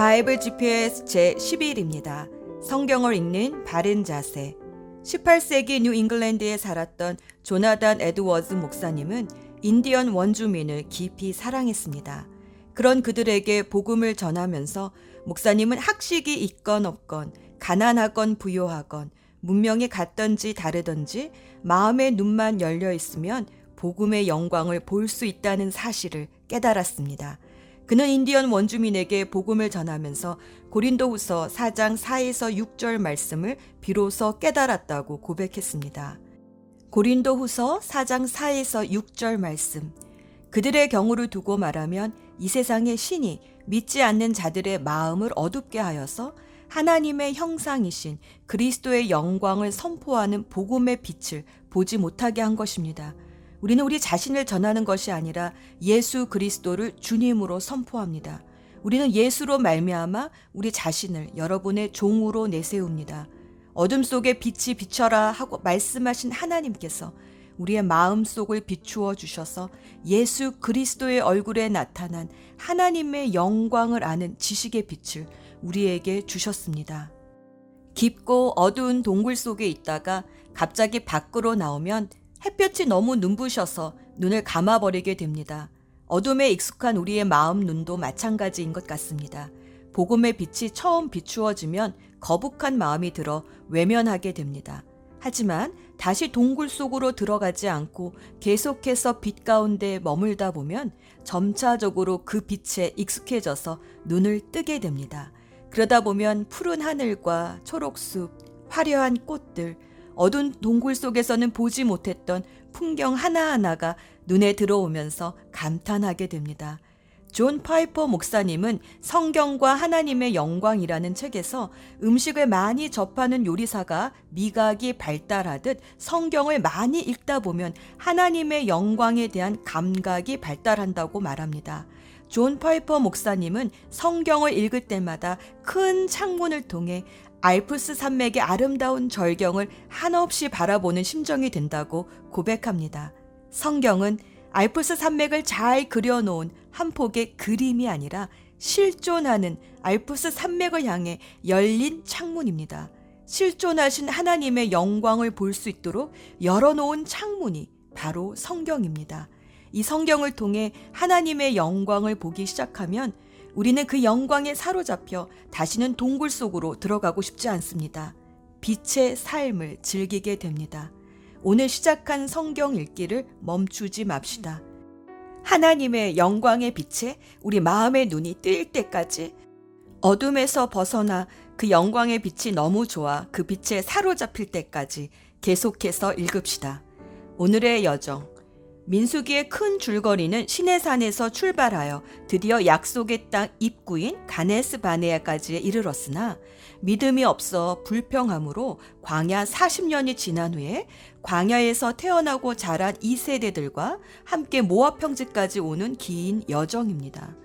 바이블 GPS 제 11일입니다. 성경을 읽는 바른 자세. 18세기 뉴 잉글랜드에 살았던 조나단 에드워즈 목사님은 인디언 원주민을 깊이 사랑했습니다. 그런 그들에게 복음을 전하면서 목사님은 학식이 있건 없건 가난하건 부요하건 문명이 같던지 다르던지 마음의 눈만 열려 있으면 복음의 영광을 볼 수 있다는 사실을 깨달았습니다. 그는 인디언 원주민에게 복음을 전하면서 고린도후서 4장 4에서 6절 말씀을 비로소 깨달았다고 고백했습니다. 고린도후서 4장 4에서 6절 말씀. 그들의 경우를 두고 말하면 이 세상의 신이 믿지 않는 자들의 마음을 어둡게 하여서 하나님의 형상이신 그리스도의 영광을 선포하는 복음의 빛을 보지 못하게 한 것입니다. 우리는 우리 자신을 전하는 것이 아니라 예수 그리스도를 주님으로 선포합니다. 우리는 예수로 말미암아 우리 자신을 여러분의 종으로 내세웁니다. 어둠 속에 빛이 비춰라 하고 말씀하신 하나님께서 우리의 마음 속을 비추어 주셔서 예수 그리스도의 얼굴에 나타난 하나님의 영광을 아는 지식의 빛을 우리에게 주셨습니다. 깊고 어두운 동굴 속에 있다가 갑자기 밖으로 나오면 햇볕이 너무 눈부셔서 눈을 감아버리게 됩니다. 어둠에 익숙한 우리의 마음 눈도 마찬가지인 것 같습니다. 복음의 빛이 처음 비추어지면 거북한 마음이 들어 외면하게 됩니다. 하지만 다시 동굴 속으로 들어가지 않고 계속해서 빛 가운데 머물다 보면 점차적으로 그 빛에 익숙해져서 눈을 뜨게 됩니다. 그러다 보면 푸른 하늘과 초록숲, 화려한 꽃들, 어두운 동굴 속에서는 보지 못했던 풍경 하나하나가 눈에 들어오면서 감탄하게 됩니다. 존 파이퍼 목사님은 성경과 하나님의 영광이라는 책에서 음식을 많이 접하는 요리사가 미각이 발달하듯 성경을 많이 읽다 보면 하나님의 영광에 대한 감각이 발달한다고 말합니다. 존 파이퍼 목사님은 성경을 읽을 때마다 큰 창문을 통해 알프스 산맥의 아름다운 절경을 한없이 바라보는 심정이 된다고 고백합니다. 성경은 알프스 산맥을 잘 그려놓은 한 폭의 그림이 아니라 실존하는 알프스 산맥을 향해 열린 창문입니다. 실존하신 하나님의 영광을 볼 수 있도록 열어놓은 창문이 바로 성경입니다. 이 성경을 통해 하나님의 영광을 보기 시작하면 우리는 그 영광에 사로잡혀 다시는 동굴 속으로 들어가고 싶지 않습니다. 빛의 삶을 즐기게 됩니다. 오늘 시작한 성경 읽기를 멈추지 맙시다. 하나님의 영광의 빛에 우리 마음의 눈이 뜰 때까지 어둠에서 벗어나 그 영광의 빛이 너무 좋아 그 빛에 사로잡힐 때까지 계속해서 읽읍시다. 오늘의 여정. 민수기의 큰 줄거리는 시내산에서 출발하여 드디어 약속의 땅 입구인 가네스 바네아까지 이르렀으나 믿음이 없어 불평함으로 광야 40년이 지난 후에 광야에서 태어나고 자란 2세대들과 함께 모압 평지까지 오는 긴 여정입니다.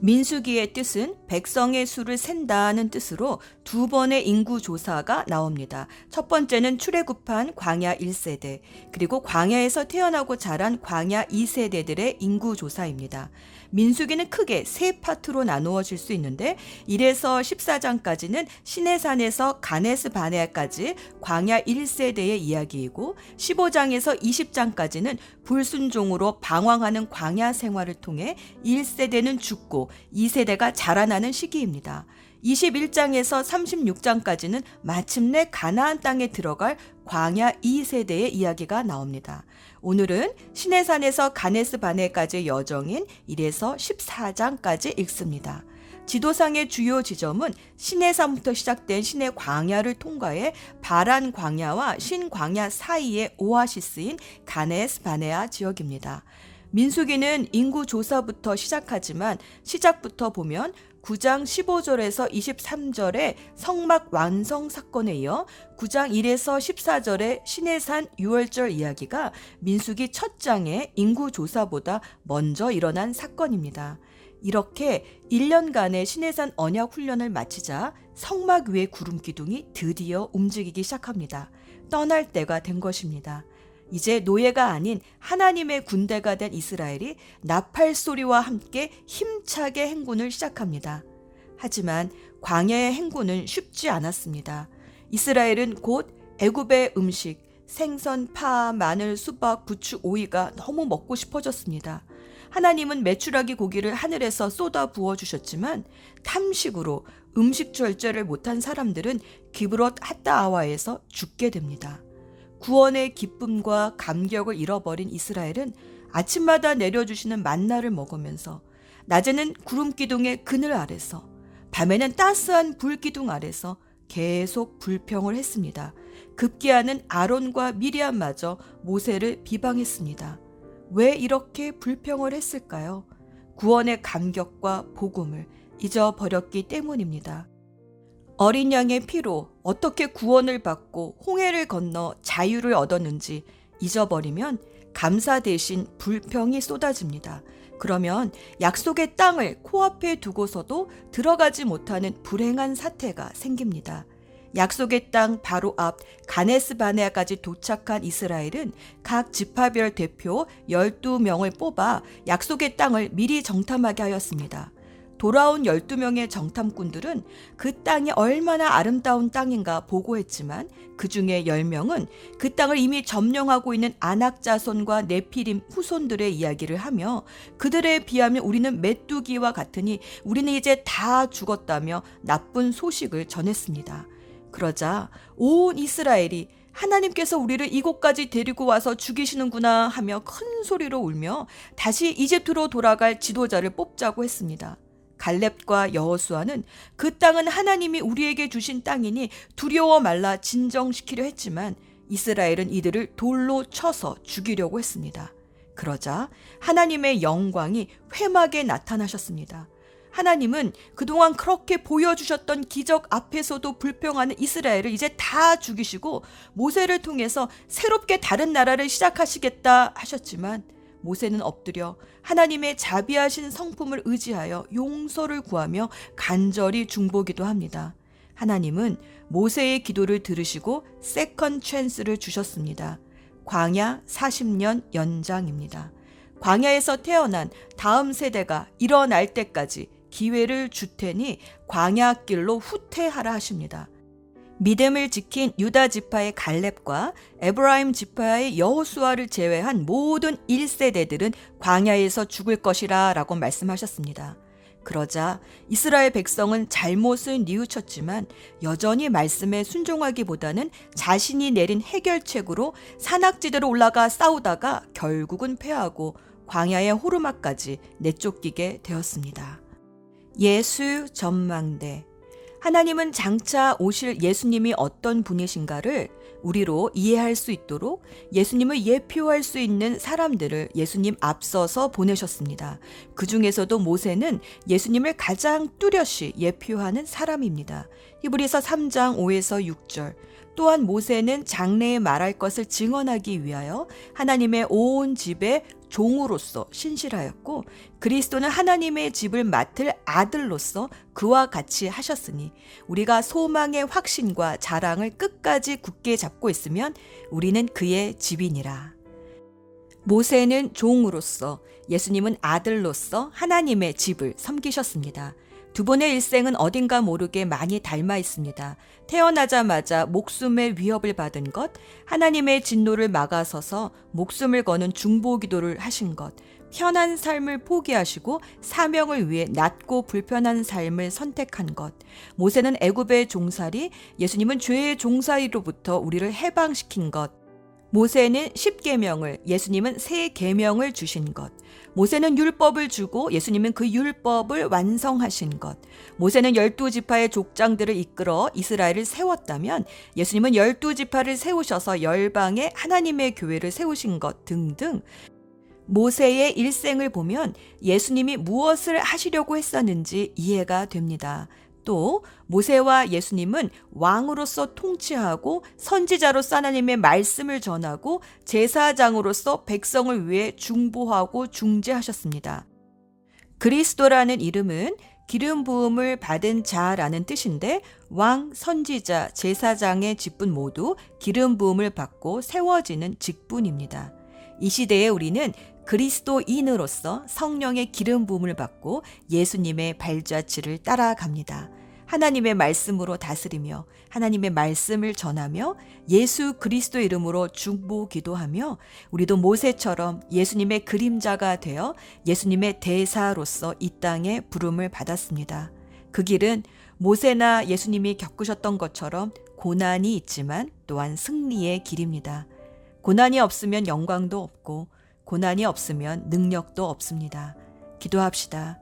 민수기의 뜻은 백성의 수를 센다는 뜻으로 두 번의 인구 조사가 나옵니다. 첫 번째는 출애굽한 광야 1세대, 그리고 광야에서 태어나고 자란 광야 2세대들의 인구 조사입니다. 민수기는 크게 세 파트로 나누어질 수 있는데 1에서 14장까지는 시내산에서 가네스 바네아까지 광야 1세대의 이야기이고 15장에서 20장까지는 불순종으로 방황하는 광야 생활을 통해 1세대는 죽고 2세대가 자라나는 시기입니다. 21장에서 36장까지는 마침내 가나안 땅에 들어갈 광야 2세대의 이야기가 나옵니다. 오늘은 시내산에서 가네스 바네까지의 여정인 1에서 14장까지 읽습니다. 지도상의 주요 지점은 시내산부터 시작된 시내 광야를 통과해 바란 광야와 신 광야 사이의 오아시스인 가네스 바네아 지역입니다. 민수기는 인구 조사부터 시작하지만 시작부터 보면 9장 15절에서 23절의 성막 완성 사건에 이어 9장 1에서 14절의 신해산 6월절 이야기가 민수기 첫 장의 인구 조사보다 먼저 일어난 사건입니다. 이렇게 1년간의 신해산 언약 훈련을 마치자 성막 위의 구름 기둥이 드디어 움직이기 시작합니다. 떠날 때가 된 것입니다. 이제 노예가 아닌 하나님의 군대가 된 이스라엘이 나팔 소리와 함께 힘차게 행군을 시작합니다. 하지만 광야의 행군은 쉽지 않았습니다. 이스라엘은 곧 애굽의 음식, 생선, 파, 마늘, 수박, 부추, 오이가 너무 먹고 싶어졌습니다. 하나님은 메추라기 고기를 하늘에서 쏟아 부어 주셨지만 탐식으로 음식 절제를 못한 사람들은 기브롯 핫다아와에서 죽게 됩니다. 구원의 기쁨과 감격을 잃어버린 이스라엘은 아침마다 내려주시는 만나를 먹으면서 낮에는 구름 기둥의 그늘 아래서 밤에는 따스한 불 기둥 아래서 계속 불평을 했습니다. 급기야는 아론과 미리암마저 모세를 비방했습니다. 왜 이렇게 불평을 했을까요? 구원의 감격과 복음을 잊어버렸기 때문입니다. 어린 양의 피로 어떻게 구원을 받고 홍해를 건너 자유를 얻었는지 잊어버리면 감사 대신 불평이 쏟아집니다. 그러면 약속의 땅을 코앞에 두고서도 들어가지 못하는 불행한 사태가 생깁니다. 약속의 땅 바로 앞 가네스 바네아까지 도착한 이스라엘은 각 지파별 대표 12명을 뽑아 약속의 땅을 미리 정탐하게 하였습니다. 돌아온 12명의 정탐꾼들은 그 땅이 얼마나 아름다운 땅인가 보고했지만 그 중에 10명은 그 땅을 이미 점령하고 있는 안악자손과 네피림 후손들의 이야기를 하며 그들에 비하면 우리는 메뚜기와 같으니 우리는 이제 다 죽었다며 나쁜 소식을 전했습니다. 그러자 온 이스라엘이 하나님께서 우리를 이곳까지 데리고 와서 죽이시는구나 하며 큰 소리로 울며 다시 이집트로 돌아갈 지도자를 뽑자고 했습니다. 갈렙과 여호수아는 그 땅은 하나님이 우리에게 주신 땅이니 두려워 말라 진정시키려 했지만 이스라엘은 이들을 돌로 쳐서 죽이려고 했습니다. 그러자 하나님의 영광이 회막에 나타나셨습니다. 하나님은 그동안 그렇게 보여주셨던 기적 앞에서도 불평하는 이스라엘을 이제 다 죽이시고 모세를 통해서 새롭게 다른 나라를 시작하시겠다 하셨지만 모세는 엎드려 하나님의 자비하신 성품을 의지하여 용서를 구하며 간절히 중보기도 합니다. 하나님은 모세의 기도를 들으시고 second 찬스를 주셨습니다. 광야 40년 연장입니다. 광야에서 태어난 다음 세대가 일어날 때까지 기회를 줄 테니 광야 길로 후퇴하라 하십니다. 믿음을 지킨 유다 지파의 갈렙과 에브라임 지파의 여호수아를 제외한 모든 1세대들은 광야에서 죽을 것이라 라고 말씀하셨습니다. 그러자 이스라엘 백성은 잘못을 뉘우쳤지만 여전히 말씀에 순종하기보다는 자신이 내린 해결책으로 산악지대로 올라가 싸우다가 결국은 패하고 광야의 호르마까지 내쫓기게 되었습니다. 예수 전망대 하나님은 장차 오실 예수님이 어떤 분이신가를 우리로 이해할 수 있도록 예수님을 예표할 수 있는 사람들을 예수님 앞서서 보내셨습니다. 그 중에서도 모세는 예수님을 가장 뚜렷이 예표하는 사람입니다. 히브리서 3장 5에서 6절. 또한 모세는 장래에 말할 것을 증언하기 위하여 하나님의 온 집에 종으로서 신실하였고 그리스도는 하나님의 집을 맡을 아들로서 그와 같이 하셨으니 우리가 소망의 확신과 자랑을 끝까지 굳게 잡고 있으면 우리는 그의 집이니라. 모세는 종으로서 예수님은 아들로서 하나님의 집을 섬기셨습니다. 두 분의 일생은 어딘가 모르게 많이 닮아 있습니다. 태어나자마자 목숨의 위협을 받은 것, 하나님의 진노를 막아서서 목숨을 거는 중보 기도를 하신 것, 편한 삶을 포기하시고 사명을 위해 낮고 불편한 삶을 선택한 것. 모세는 애굽의 종살이, 예수님은 죄의 종살이로부터 우리를 해방시킨 것. 모세는 10계명을, 예수님은 3계명을 주신 것. 모세는 율법을 주고 예수님은 그 율법을 완성하신 것. 모세는 열두 지파의 족장들을 이끌어 이스라엘을 세웠다면 예수님은 열두 지파를 세우셔서 열방에 하나님의 교회를 세우신 것 등등 모세의 일생을 보면 예수님이 무엇을 하시려고 했었는지 이해가 됩니다. 또 모세와 예수님은 왕으로서 통치하고 선지자로서 하나님의 말씀을 전하고 제사장으로서 백성을 위해 중보하고 중재하셨습니다. 그리스도라는 이름은 기름 부음을 받은 자라는 뜻인데 왕, 선지자, 제사장의 직분 모두 기름 부음을 받고 세워지는 직분입니다. 이 시대에 우리는 그리스도인으로서 성령의 기름 부음을 받고 예수님의 발자취를 따라갑니다. 하나님의 말씀으로 다스리며 하나님의 말씀을 전하며 예수 그리스도 이름으로 중보 기도하며 우리도 모세처럼 예수님의 그림자가 되어 예수님의 대사로서 이 땅에 부름을 받았습니다. 그 길은 모세나 예수님이 겪으셨던 것처럼 고난이 있지만 또한 승리의 길입니다. 고난이 없으면 영광도 없고 고난이 없으면 능력도 없습니다. 기도합시다.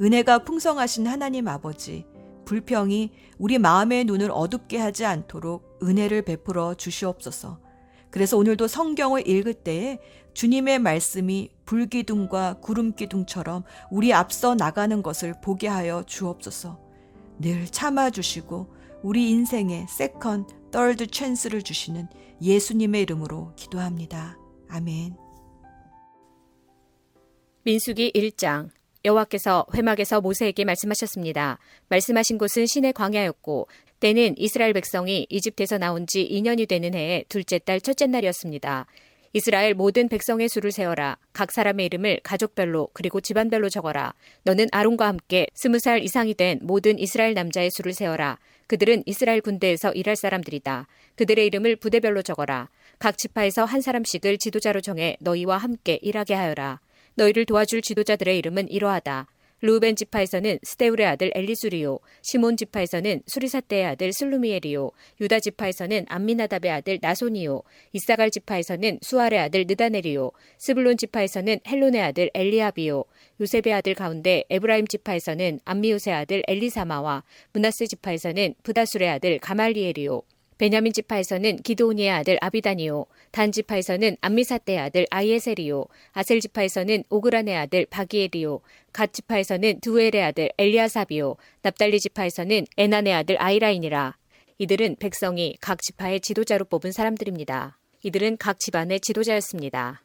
은혜가 풍성하신 하나님 아버지, 불평이 우리 마음의 눈을 어둡게 하지 않도록 은혜를 베풀어 주시옵소서. 그래서 오늘도 성경을 읽을 때에 주님의 말씀이 불기둥과 구름기둥처럼 우리 앞서 나가는 것을 보게 하여 주옵소서. 늘 참아주시고 우리 인생에 second, third 찬스를 주시는 예수님의 이름으로 기도합니다. 아멘. 민수기 1장 여호와께서 회막에서 모세에게 말씀하셨습니다. 말씀하신 곳은 시내 광야였고 때는 이스라엘 백성이 이집트에서 나온 지 2년이 되는 해의 둘째 달 첫째 날이었습니다. 이스라엘 모든 백성의 수를 세어라. 각 사람의 이름을 가족별로 그리고 집안별로 적어라. 너는 아론과 함께 스무 살 이상이 된 모든 이스라엘 남자의 수를 세어라. 그들은 이스라엘 군대에서 일할 사람들이다. 그들의 이름을 부대별로 적어라. 각 지파에서 한 사람씩을 지도자로 정해 너희와 함께 일하게 하여라. 너희를 도와줄 지도자들의 이름은 이러하다. 루벤 지파에서는 스테울의 아들 엘리수리오, 시몬 지파에서는 수리사떼의 아들 슬루미엘이요, 유다 지파에서는 암미나답의 아들 나손이요, 이사갈 지파에서는 수알의 아들 느다넬이요, 스불론 지파에서는 헬론의 아들 엘리압이요, 요셉의 아들 가운데 에브라임 지파에서는 암미훗의 아들 엘리사마와 므낫세 지파에서는 브다술의 아들 가말리엘이요, 베냐민 지파에서는 기드오니의 아들 아비단이요, 단 지파에서는 암미삿대의 아들 아히에셀이요, 아셀 지파에서는 오그란의 아들 바기엘이요, 갓 지파에서는 드우엘의 아들 엘리아삽이요, 납달리 지파에서는 에난의 아들 아히라이니라. 이들은 백성이 각 지파의 지도자로 뽑은 사람들입니다. 이들은 각 집안의 지도자였습니다.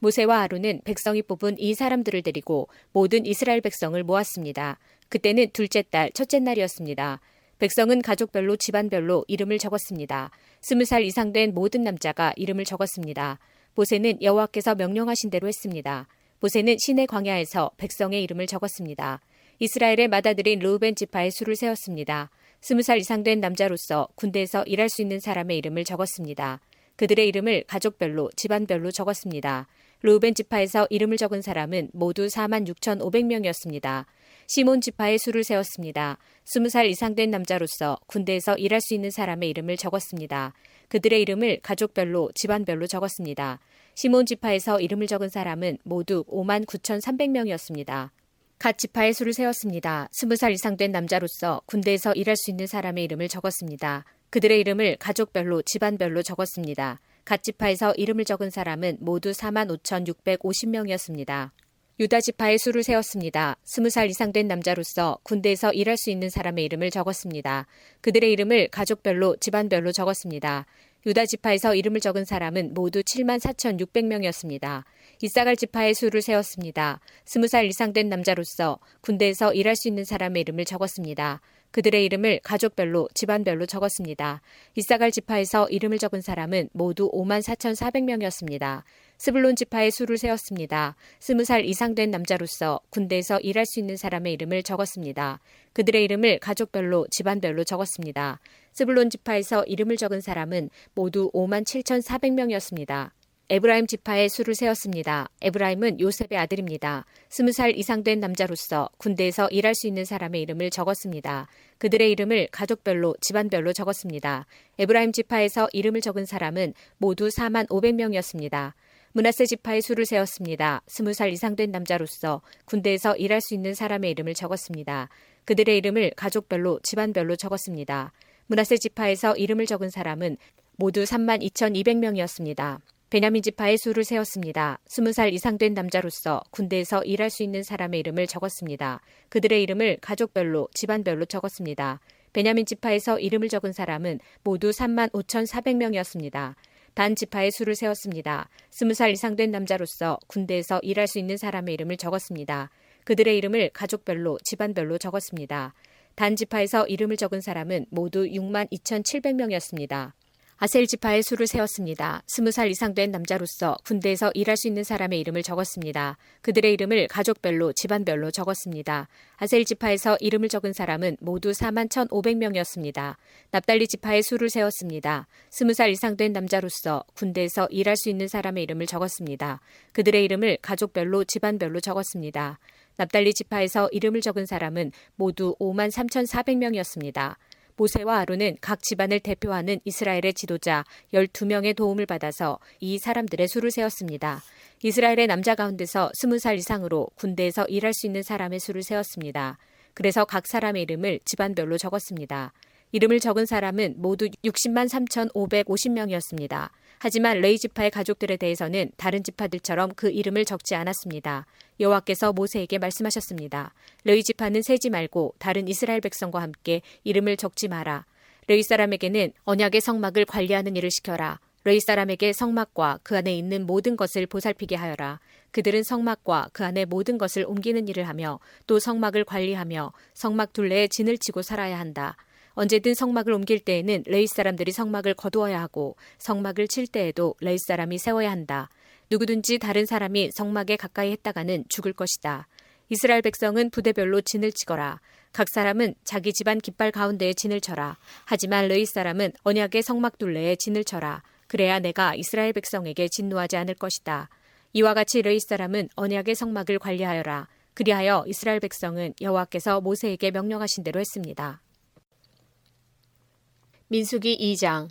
모세와 아론은 백성이 뽑은 이 사람들을 데리고 모든 이스라엘 백성을 모았습니다. 그때는 둘째 달 첫째 날이었습니다. 백성은 가족별로 집안별로 이름을 적었습니다. 스무 살 이상 된 모든 남자가 이름을 적었습니다. 모세는 여호와께서 명령하신 대로 했습니다. 모세는 시내 광야에서 백성의 이름을 적었습니다. 이스라엘의 맏아들인 루벤 지파의 수를 세웠습니다. 스무 살 이상 된 남자로서 군대에서 일할 수 있는 사람의 이름을 적었습니다. 그들의 이름을 가족별로 집안별로 적었습니다. 루벤 지파에서 이름을 적은 사람은 모두 4만 6,500명이었습니다. 시몬 지파의 수를 세웠습니다. 20살 이상 된 남자로서 군대에서 일할 수 있는 사람의 이름을 적었습니다. 그들의 이름을 가족별로 집안별로 적었습니다. 시몬 지파에서 이름을 적은 사람은 모두 5만 9,300명이었습니다. 갓 지파의 수를 세웠습니다. 20살 이상 된 남자로서 군대에서 일할 수 있는 사람의 이름을 적었습니다. 그들의 이름을 가족별로 집안별로 적었습니다. 갓 지파에서 이름을 적은 사람은 모두 4만 5,650명이었습니다. 유다 지파의 수를 세웠습니다. 스무 살 이상 된 남자로서 군대에서 일할 수 있는 사람의 이름을 적었습니다. 그들의 이름을 가족별로 집안별로 적었습니다. 유다 지파에서 이름을 적은 사람은 모두 7만 4,600명이었습니다. 이사갈 지파의 수를 세웠습니다. 스무 살 이상 된 남자로서 군대에서 일할 수 있는 사람의 이름을 적었습니다. 그들의 이름을 가족별로 집안별로 적었습니다. 잇사갈 지파에서 이름을 적은 사람은 모두 5만 4,400명이었습니다. 스불론 지파의 수를 세었습니다. 스무 살 이상 된 남자로서 군대에서 일할 수 있는 사람의 이름을 적었습니다. 그들의 이름을 가족별로 집안별로 적었습니다. 스불론 지파에서 이름을 적은 사람은 모두 5만 7,400명이었습니다. 에브라임 지파의 수를 세었습니다. 에브라임은 요셉의 아들입니다. 스무 살 이상 된 남자로서 군대에서 일할 수 있는 사람의 이름을 적었습니다. 그들의 이름을 가족별로 집안별로 적었습니다. 에브라임 지파에서 이름을 적은 사람은 모두 4만 500명이었습니다. 문하세 지파의 수를 세웠습니다. 스무 살 이상 된 남자로서 군대에서 일할 수 있는 사람의 이름을 적었습니다. 그들의 이름을 가족별로 집안별로 적었습니다. 문하세 지파에서 이름을 적은 사람은 모두 3만 2,200명이었습니다. 베냐민 지파의 수를 세웠습니다. 스무 살 이상 된 남자로서 군대에서 일할 수 있는 사람의 이름을 적었습니다. 그들의 이름을 가족별로 집안별로 적었습니다. 베냐민 지파에서 이름을 적은 사람은 모두 3만 5,400명이었습니다. 단 지파의 수를 세웠습니다. 스무 살 이상 된 남자로서 군대에서 일할 수 있는 사람의 이름을 적었습니다. 그들의 이름을 가족별로 집안별로 적었습니다. 단 지파에서 이름을 적은 사람은 모두 6만 2,700명이었습니다. 아셀 지파의 수를 세웠습니다. 스무 살 이상 된 남자로서 군대에서 일할 수 있는 사람의 이름을 적었습니다. 그들의 이름을 가족별로 집안별로 적었습니다. 아셀 지파에서 이름을 적은 사람은 모두 4만 1,500명이었습니다. 납달리 지파의 수를 세웠습니다. 스무 살 이상 된 남자로서 군대에서 일할 수 있는 사람의 이름을 적었습니다. 그들의 이름을 가족별로 집안별로 적었습니다. 납달리 지파에서 이름을 적은 사람은 모두 5만 3,400명이었습니다. 모세와 아론은 각 집안을 대표하는 이스라엘의 지도자 12명의 도움을 받아서 이 사람들의 수를 세웠습니다. 이스라엘의 남자 가운데서 20살 이상으로 군대에서 일할 수 있는 사람의 수를 세었습니다. 그래서 각 사람의 이름을 집안별로 적었습니다. 이름을 적은 사람은 모두 60만 3,550명이었습니다. 하지만 레위 지파의 가족들에 대해서는 다른 지파들처럼 그 이름을 적지 않았습니다. 여호와께서 모세에게 말씀하셨습니다. 레위 지파는 세지 말고 다른 이스라엘 백성과 함께 이름을 적지 마라. 레위 사람에게는 언약의 성막을 관리하는 일을 시켜라. 레위 사람에게 성막과 그 안에 있는 모든 것을 보살피게 하여라. 그들은 성막과 그 안에 모든 것을 옮기는 일을 하며 또 성막을 관리하며 성막 둘레에 진을 치고 살아야 한다. 언제든 성막을 옮길 때에는 레위 사람들이 성막을 거두어야 하고 성막을 칠 때에도 레위 사람이 세워야 한다. 누구든지 다른 사람이 성막에 가까이 했다가는 죽을 것이다. 이스라엘 백성은 부대별로 진을 치거라. 각 사람은 자기 집안 깃발 가운데에 진을 쳐라. 하지만 레위 사람은 언약의 성막 둘레에 진을 쳐라. 그래야 내가 이스라엘 백성에게 진노하지 않을 것이다. 이와 같이 레이 사람은 언약의 성막을 관리하여라. 그리하여 이스라엘 백성은 여호와께서 모세에게 명령하신 대로 했습니다. 민수기 2장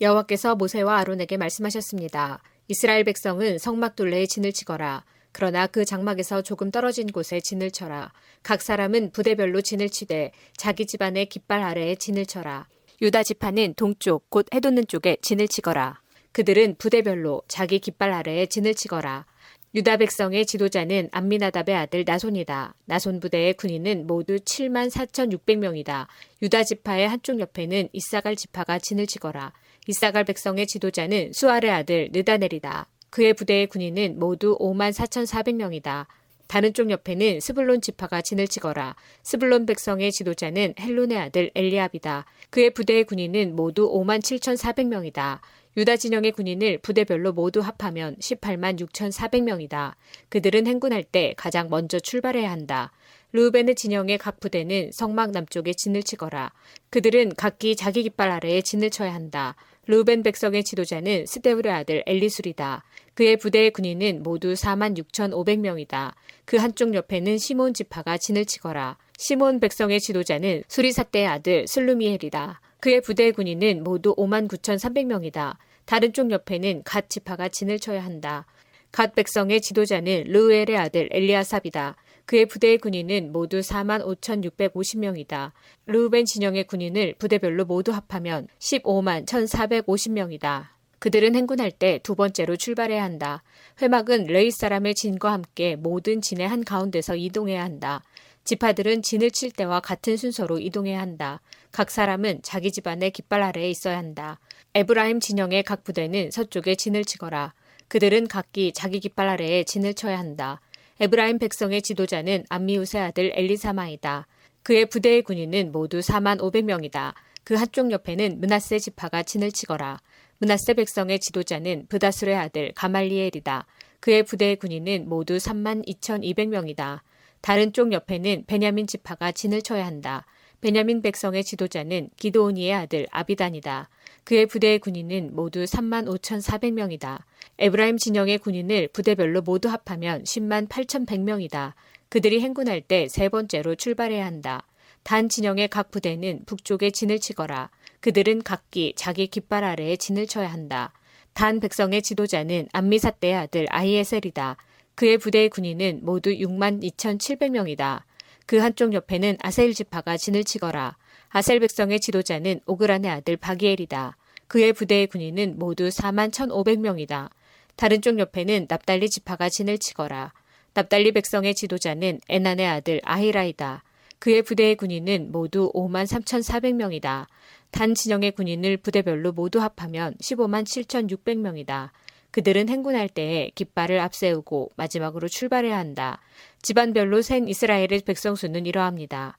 여호와께서 모세와 아론에게 말씀하셨습니다. 이스라엘 백성은 성막 둘레에 진을 치거라. 그러나 그 장막에서 조금 떨어진 곳에 진을 쳐라. 각 사람은 부대별로 진을 치되 자기 집안의 깃발 아래에 진을 쳐라. 유다 지파는 동쪽 곧 해돋는 쪽에 진을 치거라. 그들은 부대별로 자기 깃발 아래에 진을 치거라. 유다 백성의 지도자는 암미나답의 아들 나손이다. 나손 부대의 군인은 모두 7만 4,600명이다. 유다 지파의 한쪽 옆에는 이사갈 지파가 진을 치거라. 이사갈 백성의 지도자는 수아의 아들 느다넬이다. 그의 부대의 군인은 모두 5만 4,400명이다. 다른 쪽 옆에는 스불론 지파가 진을 치거라. 스불론 백성의 지도자는 헬론의 아들 엘리압이다. 그의 부대의 군인은 모두 5만 7,400명이다. 유다 진영의 군인을 부대별로 모두 합하면 18만 6,400명이다. 그들은 행군할 때 가장 먼저 출발해야 한다. 루벤의 진영의 각 부대는 성막 남쪽에 진을 치거라. 그들은 각기 자기 깃발 아래에 진을 쳐야 한다. 루벤 백성의 지도자는 스데울의 아들 엘리술이다. 그의 부대의 군인은 모두 4만 6,500명이다. 그 한쪽 옆에는 시몬 지파가 진을 치거라. 시몬 백성의 지도자는 수리사떼의 아들 슬루미엘이다. 그의 부대의 군인은 모두 5만 9,300명이다. 다른 쪽 옆에는 갓 지파가 진을 쳐야 한다. 갓 백성의 지도자는 르우엘의 아들 엘리아삽이다. 그의 부대의 군인은 모두 4만 5,650명이다. 르우벤 진영의 군인을 부대별로 모두 합하면 15만 1,450명이다. 그들은 행군할 때 두 번째로 출발해야 한다. 회막은 레위 사람의 진과 함께 모든 진의 한 가운데서 이동해야 한다. 지파들은 진을 칠 때와 같은 순서로 이동해야 한다. 각 사람은 자기 집안의 깃발 아래에 있어야 한다. 에브라임 진영의 각 부대는 서쪽에 진을 치거라. 그들은 각기 자기 깃발 아래에 진을 쳐야 한다. 에브라임 백성의 지도자는 암미훗의 아들 엘리사마이다. 그의 부대의 군인은 모두 4만 500명이다. 그 한쪽 옆에는 므낫세 지파가 진을 치거라. 므낫세 백성의 지도자는 브다술의 아들 가말리엘이다. 그의 부대의 군인은 모두 3만 2,200명이다. 다른 쪽 옆에는 베냐민 지파가 진을 쳐야 한다. 베냐민 백성의 지도자는 기도오니의 아들 아비단이다. 그의 부대의 군인은 모두 3만 5,400명이다. 에브라임 진영의 군인을 부대별로 모두 합하면 10만 8,100명이다. 그들이 행군할 때 세 번째로 출발해야 한다. 단 진영의 각 부대는 북쪽에 진을 치거라. 그들은 각기 자기 깃발 아래에 진을 쳐야 한다. 단 백성의 지도자는 암미사떼의 아들 아이에셀이다. 그의 부대의 군인은 모두 6만 2,700명이다. 그 한쪽 옆에는 아셀 지파가 진을 치거라. 아셀 백성의 지도자는 오그란의 아들 바기엘이다. 그의 부대의 군인은 모두 4만 1,500명이다. 다른 쪽 옆에는 납달리 지파가 진을 치거라. 납달리 백성의 지도자는 에난의 아들 아히라이다. 그의 부대의 군인은 모두 5만 3,400명이다. 단 진영의 군인을 부대별로 모두 합하면 15만 7,600명이다. 그들은 행군할 때에 깃발을 앞세우고 마지막으로 출발해야 한다. 집안별로 센 이스라엘의 백성 수는 이러합니다.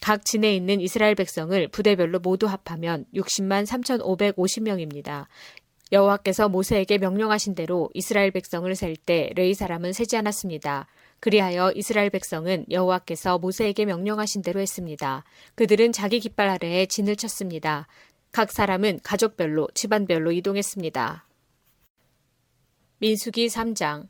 각 진에 있는 이스라엘 백성을 부대별로 모두 합하면 60만 3,550명입니다. 여호와께서 모세에게 명령하신 대로 이스라엘 백성을 셀 때 레위 사람은 세지 않았습니다. 그리하여 이스라엘 백성은 여호와께서 모세에게 명령하신 대로 했습니다. 그들은 자기 깃발 아래에 진을 쳤습니다. 각 사람은 가족별로 집안별로 이동했습니다. 민수기 3장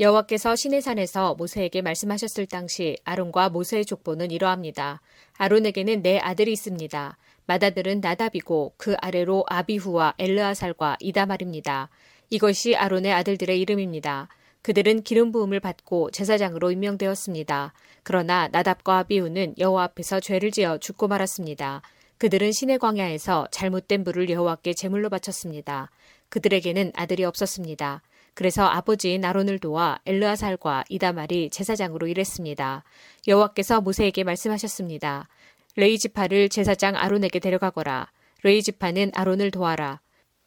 여호와께서 시내산에서 모세에게 말씀하셨을 당시 아론과 모세의 족보는 이러합니다. 아론에게는 네 아들이 있습니다. 맏아들은 나답이고 그 아래로 아비후와 엘르아살과 이다말입니다. 이것이 아론의 아들들의 이름입니다. 그들은 기름 부음을 받고 제사장으로 임명되었습니다. 그러나 나답과 아비후는 여호와 앞에서 죄를 지어 죽고 말았습니다. 그들은 시내 광야에서 잘못된 불을 여호와께 제물로 바쳤습니다. 그들에게는 아들이 없었습니다. 그래서 아버지인 아론을 도와 엘르아살과 이다말이 제사장으로 일했습니다. 여호와께서 모세에게 말씀하셨습니다. 레위 지파를 제사장 아론에게 데려가거라. 레위 지파는 아론을 도와라.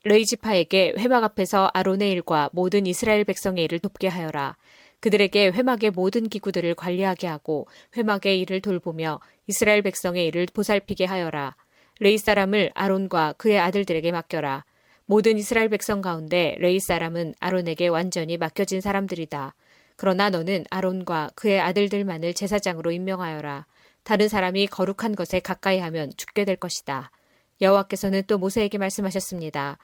레위 지파에게 회막 앞에서 아론의 일과 모든 이스라엘 백성의 일을 돕게 하여라. 그들에게 회막의 모든 기구들을 관리하게 하고 회막의 일을 돌보며 이스라엘 백성의 일을 보살피게 하여라. 레위 사람을 아론과 그의 아들들에게 맡겨라. 모든 이스라엘 백성 가운데 레위 사람은 아론에게 완전히 맡겨진 사람들이다. 그러나 너는 아론과 그의 아들들만을 제사장으로 임명하여라. 다른 사람이 거룩한 것에 가까이 하면 죽게 될 것이다. 여호와께서는 또 모세에게 말씀하셨습니다.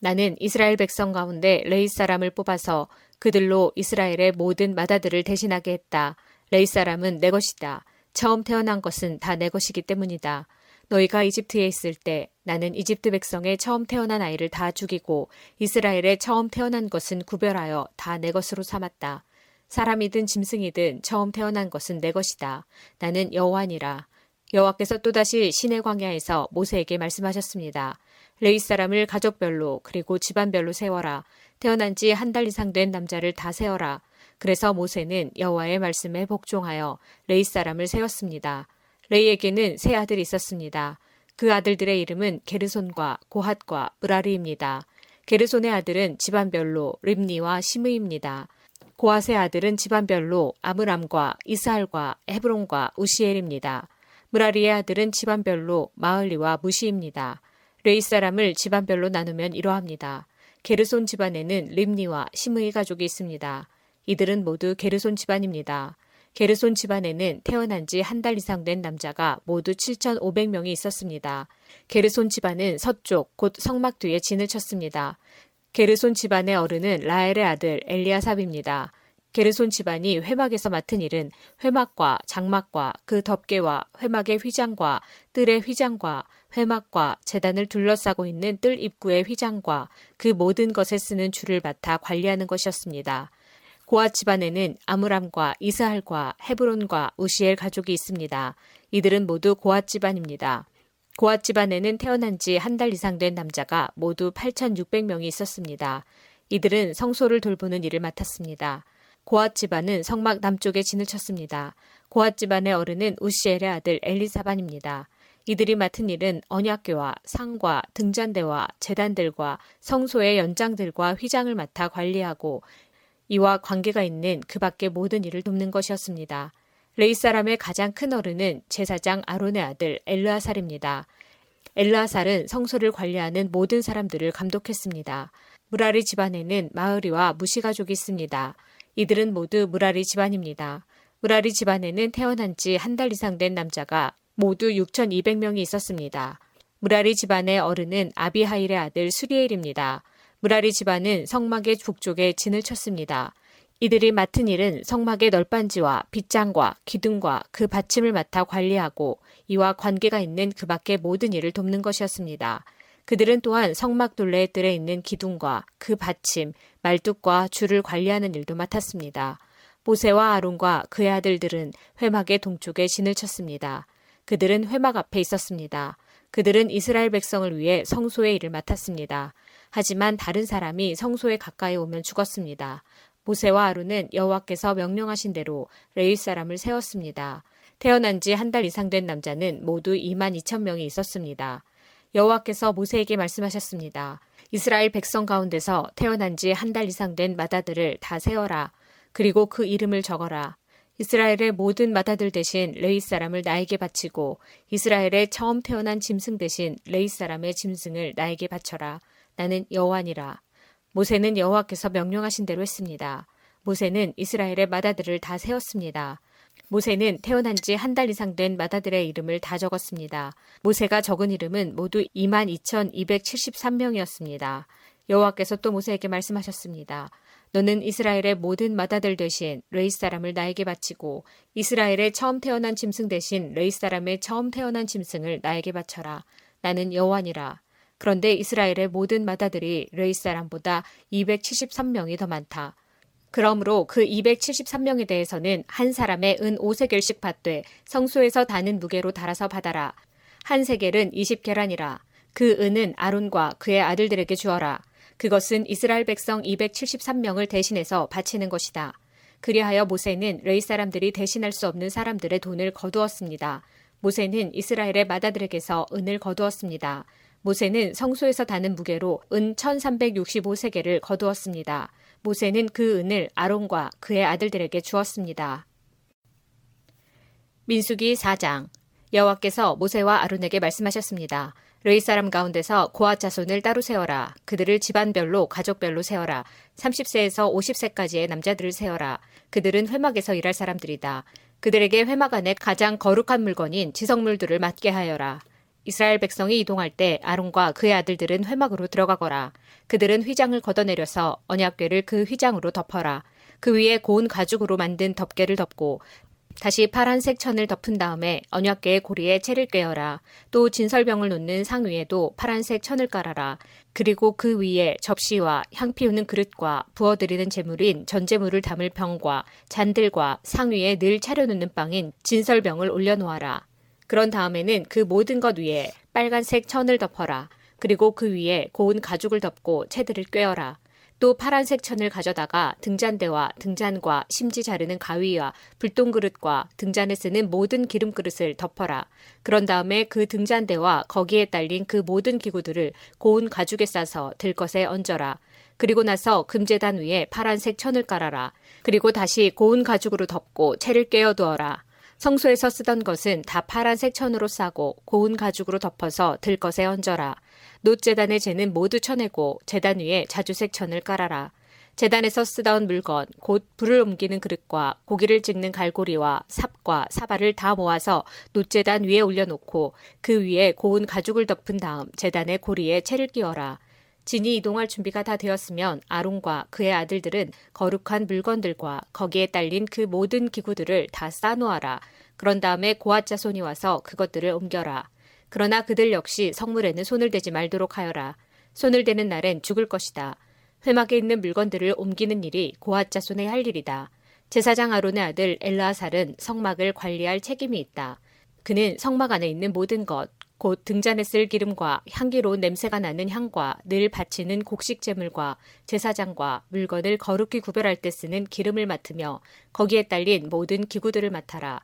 나는 이스라엘 백성 가운데 레위 사람을 뽑아서 그들로 이스라엘의 모든 마다들을 대신하게 했다. 레이 사람은 내 것이다. 처음 태어난 것은 다 내 것이기 때문이다. 너희가 이집트에 있을 때 나는 이집트 백성의 처음 태어난 아이를 다 죽이고 이스라엘의 처음 태어난 것은 구별하여 다 내 것으로 삼았다. 사람이든 짐승이든 처음 태어난 것은 내 것이다. 나는 여호와니라. 여호와께서 또다시 시내 광야에서 모세에게 말씀하셨습니다. 레위 사람을 가족별로 그리고 집안별로 세어라. 태어난 지 한 달 이상 된 남자를 다 세어라. 그래서 모세는 여호와의 말씀에 복종하여 레위 사람을 세었습니다. 레위에게는 세 아들이 있었습니다. 그 아들들의 이름은 게르손과 고핫과 므라리입니다. 게르손의 아들은 집안별로 립니와 시므이입니다. 고핫의 아들은 집안별로 아므람과 이스할과 헤브론과 우시엘입니다. 무라리의 아들은 집안별로 마을리와 무시입니다. 레이 사람을 집안별로 나누면 이러합니다. 게르손 집안에는 립니와 시므이 가족이 있습니다. 이들은 모두 게르손 집안입니다. 게르손 집안에는 태어난 지 한 달 이상 된 남자가 모두 7,500명이 있었습니다. 게르손 집안은 서쪽 곧 성막 뒤에 진을 쳤습니다. 게르손 집안의 어른은 라엘의 아들 엘리아삽입니다. 게르손 집안이 회막에서 맡은 일은 회막과 장막과 그 덮개와 회막의 휘장과 뜰의 휘장과 회막과 재단을 둘러싸고 있는 뜰 입구의 휘장과 그 모든 것에 쓰는 줄을 맡아 관리하는 것이었습니다. 고아 집안에는 아므람과 이스할과 헤브론과 우시엘 가족이 있습니다. 이들은 모두 고아 집안입니다. 고아 집안에는 태어난 지 한 달 이상 된 남자가 모두 8,600명이 있었습니다. 이들은 성소를 돌보는 일을 맡았습니다. 고앗 집안은 성막 남쪽에 진을 쳤습니다. 고앗 집안의 어른은 우시엘의 아들 엘리사반입니다. 이들이 맡은 일은 언약궤와 상과 등잔대와 재단들과 성소의 연장들과 휘장을 맡아 관리하고 이와 관계가 있는 그 밖의 모든 일을 돕는 것이었습니다. 레이 사람의 가장 큰 어른은 제사장 아론의 아들 엘르아살입니다. 엘르아살은 성소를 관리하는 모든 사람들을 감독했습니다. 무라리 집안에는 마으리와 무시 가족이 있습니다. 이들은 모두 무라리 집안입니다. 무라리 집안에는 태어난 지 한 달 이상 된 남자가 모두 6,200명이 있었습니다. 무라리 집안의 어른은 아비하일의 아들 수리엘입니다. 무라리 집안은 성막의 북쪽에 진을 쳤습니다. 이들이 맡은 일은 성막의 널빤지와 빗장과 기둥과 그 받침을 맡아 관리하고 이와 관계가 있는 그 밖의 모든 일을 돕는 것이었습니다. 그들은 또한 성막 둘레에 뜰에 있는 기둥과 그 받침, 말뚝과 줄을 관리하는 일도 맡았습니다. 모세와 아론과 그의 아들들은 회막의 동쪽에 진을 쳤습니다. 그들은 회막 앞에 있었습니다. 그들은 이스라엘 백성을 위해 성소의 일을 맡았습니다. 하지만 다른 사람이 성소에 가까이 오면 죽었습니다. 모세와 아론은 여호와께서 명령하신 대로 레위 사람을 세었습니다. 태어난 지 한 달 이상 된 남자는 모두 2만 2천 명이 있었습니다. 여호와께서 모세에게 말씀하셨습니다. 이스라엘 백성 가운데서 태어난 지 한 달 이상 된 맏아들을 다 세어라. 그리고 그 이름을 적어라. 이스라엘의 모든 맏아들 대신 레위 사람을 나에게 바치고 이스라엘의 처음 태어난 짐승 대신 레위 사람의 짐승을 나에게 바쳐라. 나는 여호와니라. 모세는 여호와께서 명령하신 대로 했습니다. 모세는 이스라엘의 맏아들을 다 세었습니다. 모세는 태어난 지 한 달 이상 된 맏아들의 이름을 다 적었습니다. 모세가 적은 이름은 모두 22,273명이었습니다. 여호와께서 또 모세에게 말씀하셨습니다. 너는 이스라엘의 모든 맏아들 대신 레위 사람을 나에게 바치고 이스라엘의 처음 태어난 짐승 대신 레위 사람의 처음 태어난 짐승을 나에게 바쳐라. 나는 여호와니라. 그런데 이스라엘의 모든 맏아들이 레위 사람보다 273명이 더 많다. 그러므로 그 273명에 대해서는 한 사람의 은 5세겔씩 받되 성소에서 다는 무게로 달아서 받아라. 한 세겔은 20계란이라. 그 은은 아론과 그의 아들들에게 주어라. 그것은 이스라엘 백성 273명을 대신해서 바치는 것이다. 그리하여 모세는 레이 사람들이 대신할 수 없는 사람들의 돈을 거두었습니다. 모세는 이스라엘의 마다들에게서 은을 거두었습니다. 모세는 성소에서 다는 무게로 은 1365세계를 거두었습니다. 모세는 그 은을 아론과 그의 아들들에게 주었습니다. 민수기 4장 여호와께서 모세와 아론에게 말씀하셨습니다. 레이 사람 가운데서 고아 자손을 따로 세워라. 그들을 집안별로 가족별로 세워라. 30세에서 50세까지의 남자들을 세워라. 그들은 회막에서 일할 사람들이다. 그들에게 회막 안에 가장 거룩한 물건인 지성물들을 맡게 하여라. 이스라엘 백성이 이동할 때 아론과 그의 아들들은 회막으로 들어가거라. 그들은 휘장을 걷어내려서 언약궤를 그 휘장으로 덮어라. 그 위에 고운 가죽으로 만든 덮개를 덮고 다시 파란색 천을 덮은 다음에 언약궤의 고리에 채를 꿰어라. 또 진설병을 놓는 상 위에도 파란색 천을 깔아라. 그리고 그 위에 접시와 향 피우는 그릇과 부어드리는 재물인 전재물을 담을 병과 잔들과 상 위에 늘 차려놓는 빵인 진설병을 올려놓아라. 그런 다음에는 그 모든 것 위에 빨간색 천을 덮어라. 그리고 그 위에 고운 가죽을 덮고 채들을 꿰어라. 또 파란색 천을 가져다가 등잔대와 등잔과 심지 자르는 가위와 불똥그릇과 등잔에 쓰는 모든 기름그릇을 덮어라. 그런 다음에 그 등잔대와 거기에 딸린 그 모든 기구들을 고운 가죽에 싸서 들것에 얹어라. 그리고 나서 금재단 위에 파란색 천을 깔아라. 그리고 다시 고운 가죽으로 덮고 채를 깨어 두어라. 성소에서 쓰던 것은 다 파란색 천으로 싸고 고운 가죽으로 덮어서 들것에 얹어라. 놋재단의 재는 모두 쳐내고 재단 위에 자주색 천을 깔아라. 재단에서 쓰던 물건, 곧 불을 옮기는 그릇과 고기를 찍는 갈고리와 삽과 사발을 다 모아서 놋재단 위에 올려놓고 그 위에 고운 가죽을 덮은 다음 재단의 고리에 채를 끼워라. 진이 이동할 준비가 다 되었으면 아론과 그의 아들들은 거룩한 물건들과 거기에 딸린 그 모든 기구들을 다 싸놓아라. 그런 다음에 고앗 자손이 와서 그것들을 옮겨라. 그러나 그들 역시 성물에는 손을 대지 말도록 하여라. 손을 대는 날엔 죽을 것이다. 회막에 있는 물건들을 옮기는 일이 고앗 자손의 할 일이다. 제사장 아론의 아들 엘라살은 성막을 관리할 책임이 있다. 그는 성막 안에 있는 모든 것, 곧 등잔에 쓸 기름과 향기로운 냄새가 나는 향과 늘 바치는 곡식 제물과 제사장과 물건을 거룩히 구별할 때 쓰는 기름을 맡으며 거기에 딸린 모든 기구들을 맡아라.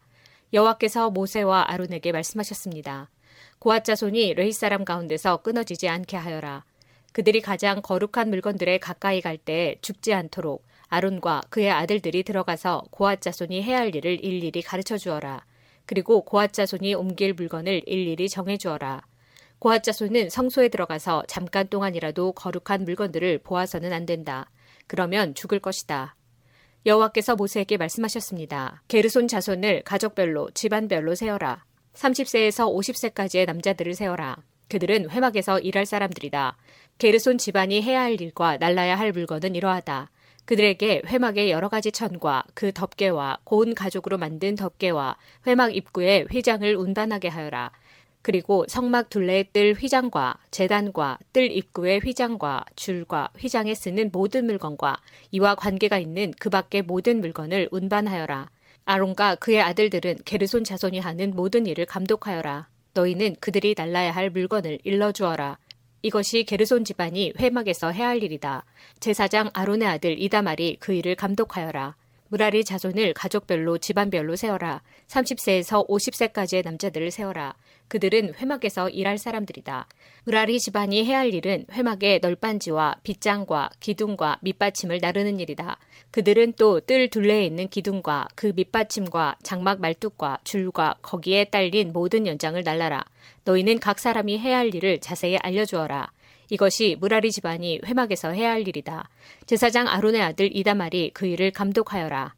여호와께서 모세와 아론에게 말씀하셨습니다. 고앗 자손이 레이 사람 가운데서 끊어지지 않게 하여라. 그들이 가장 거룩한 물건들에 가까이 갈 때 죽지 않도록 아론과 그의 아들들이 들어가서 고앗 자손이 해야 할 일을 일일이 가르쳐 주어라. 그리고 고앗 자손이 옮길 물건을 일일이 정해 주어라. 고앗 자손은 성소에 들어가서 잠깐 동안이라도 거룩한 물건들을 보아서는 안 된다. 그러면 죽을 것이다. 여호와께서 모세에게 말씀하셨습니다. 게르손 자손을 가족별로 집안별로 세어라. 30세에서 50세까지의 남자들을 세어라. 그들은 회막에서 일할 사람들이다. 게르손 집안이 해야 할 일과 날라야 할 물건은 이러하다. 그들에게 회막의 여러 가지 천과 그 덮개와 고운 가죽으로 만든 덮개와 회막 입구에 휘장을 운반하게 하여라. 그리고 성막 둘레에 뜰 휘장과 재단과 뜰 입구의 휘장과 줄과 휘장에 쓰는 모든 물건과 이와 관계가 있는 그 밖의 모든 물건을 운반하여라. 아론과 그의 아들들은 게르손 자손이 하는 모든 일을 감독하여라. 너희는 그들이 날라야 할 물건을 일러 주어라. 이것이 게르손 집안이 회막에서 해야 할 일이다. 제사장 아론의 아들 이다말이 그 일을 감독하여라. 무라리 자손을 가족별로 집안별로 세워라. 30세에서 50세까지의 남자들을 세워라. 그들은 회막에서 일할 사람들이다. 무라리 집안이 해야 할 일은 회막의 널빤지와 빗장과 기둥과 밑받침을 나르는 일이다. 그들은 또 뜰 둘레에 있는 기둥과 그 밑받침과 장막 말뚝과 줄과 거기에 딸린 모든 연장을 날라라. 너희는 각 사람이 해야 할 일을 자세히 알려주어라. 이것이 무라리 집안이 회막에서 해야 할 일이다. 제사장 아론의 아들 이다말이 그 일을 감독하여라.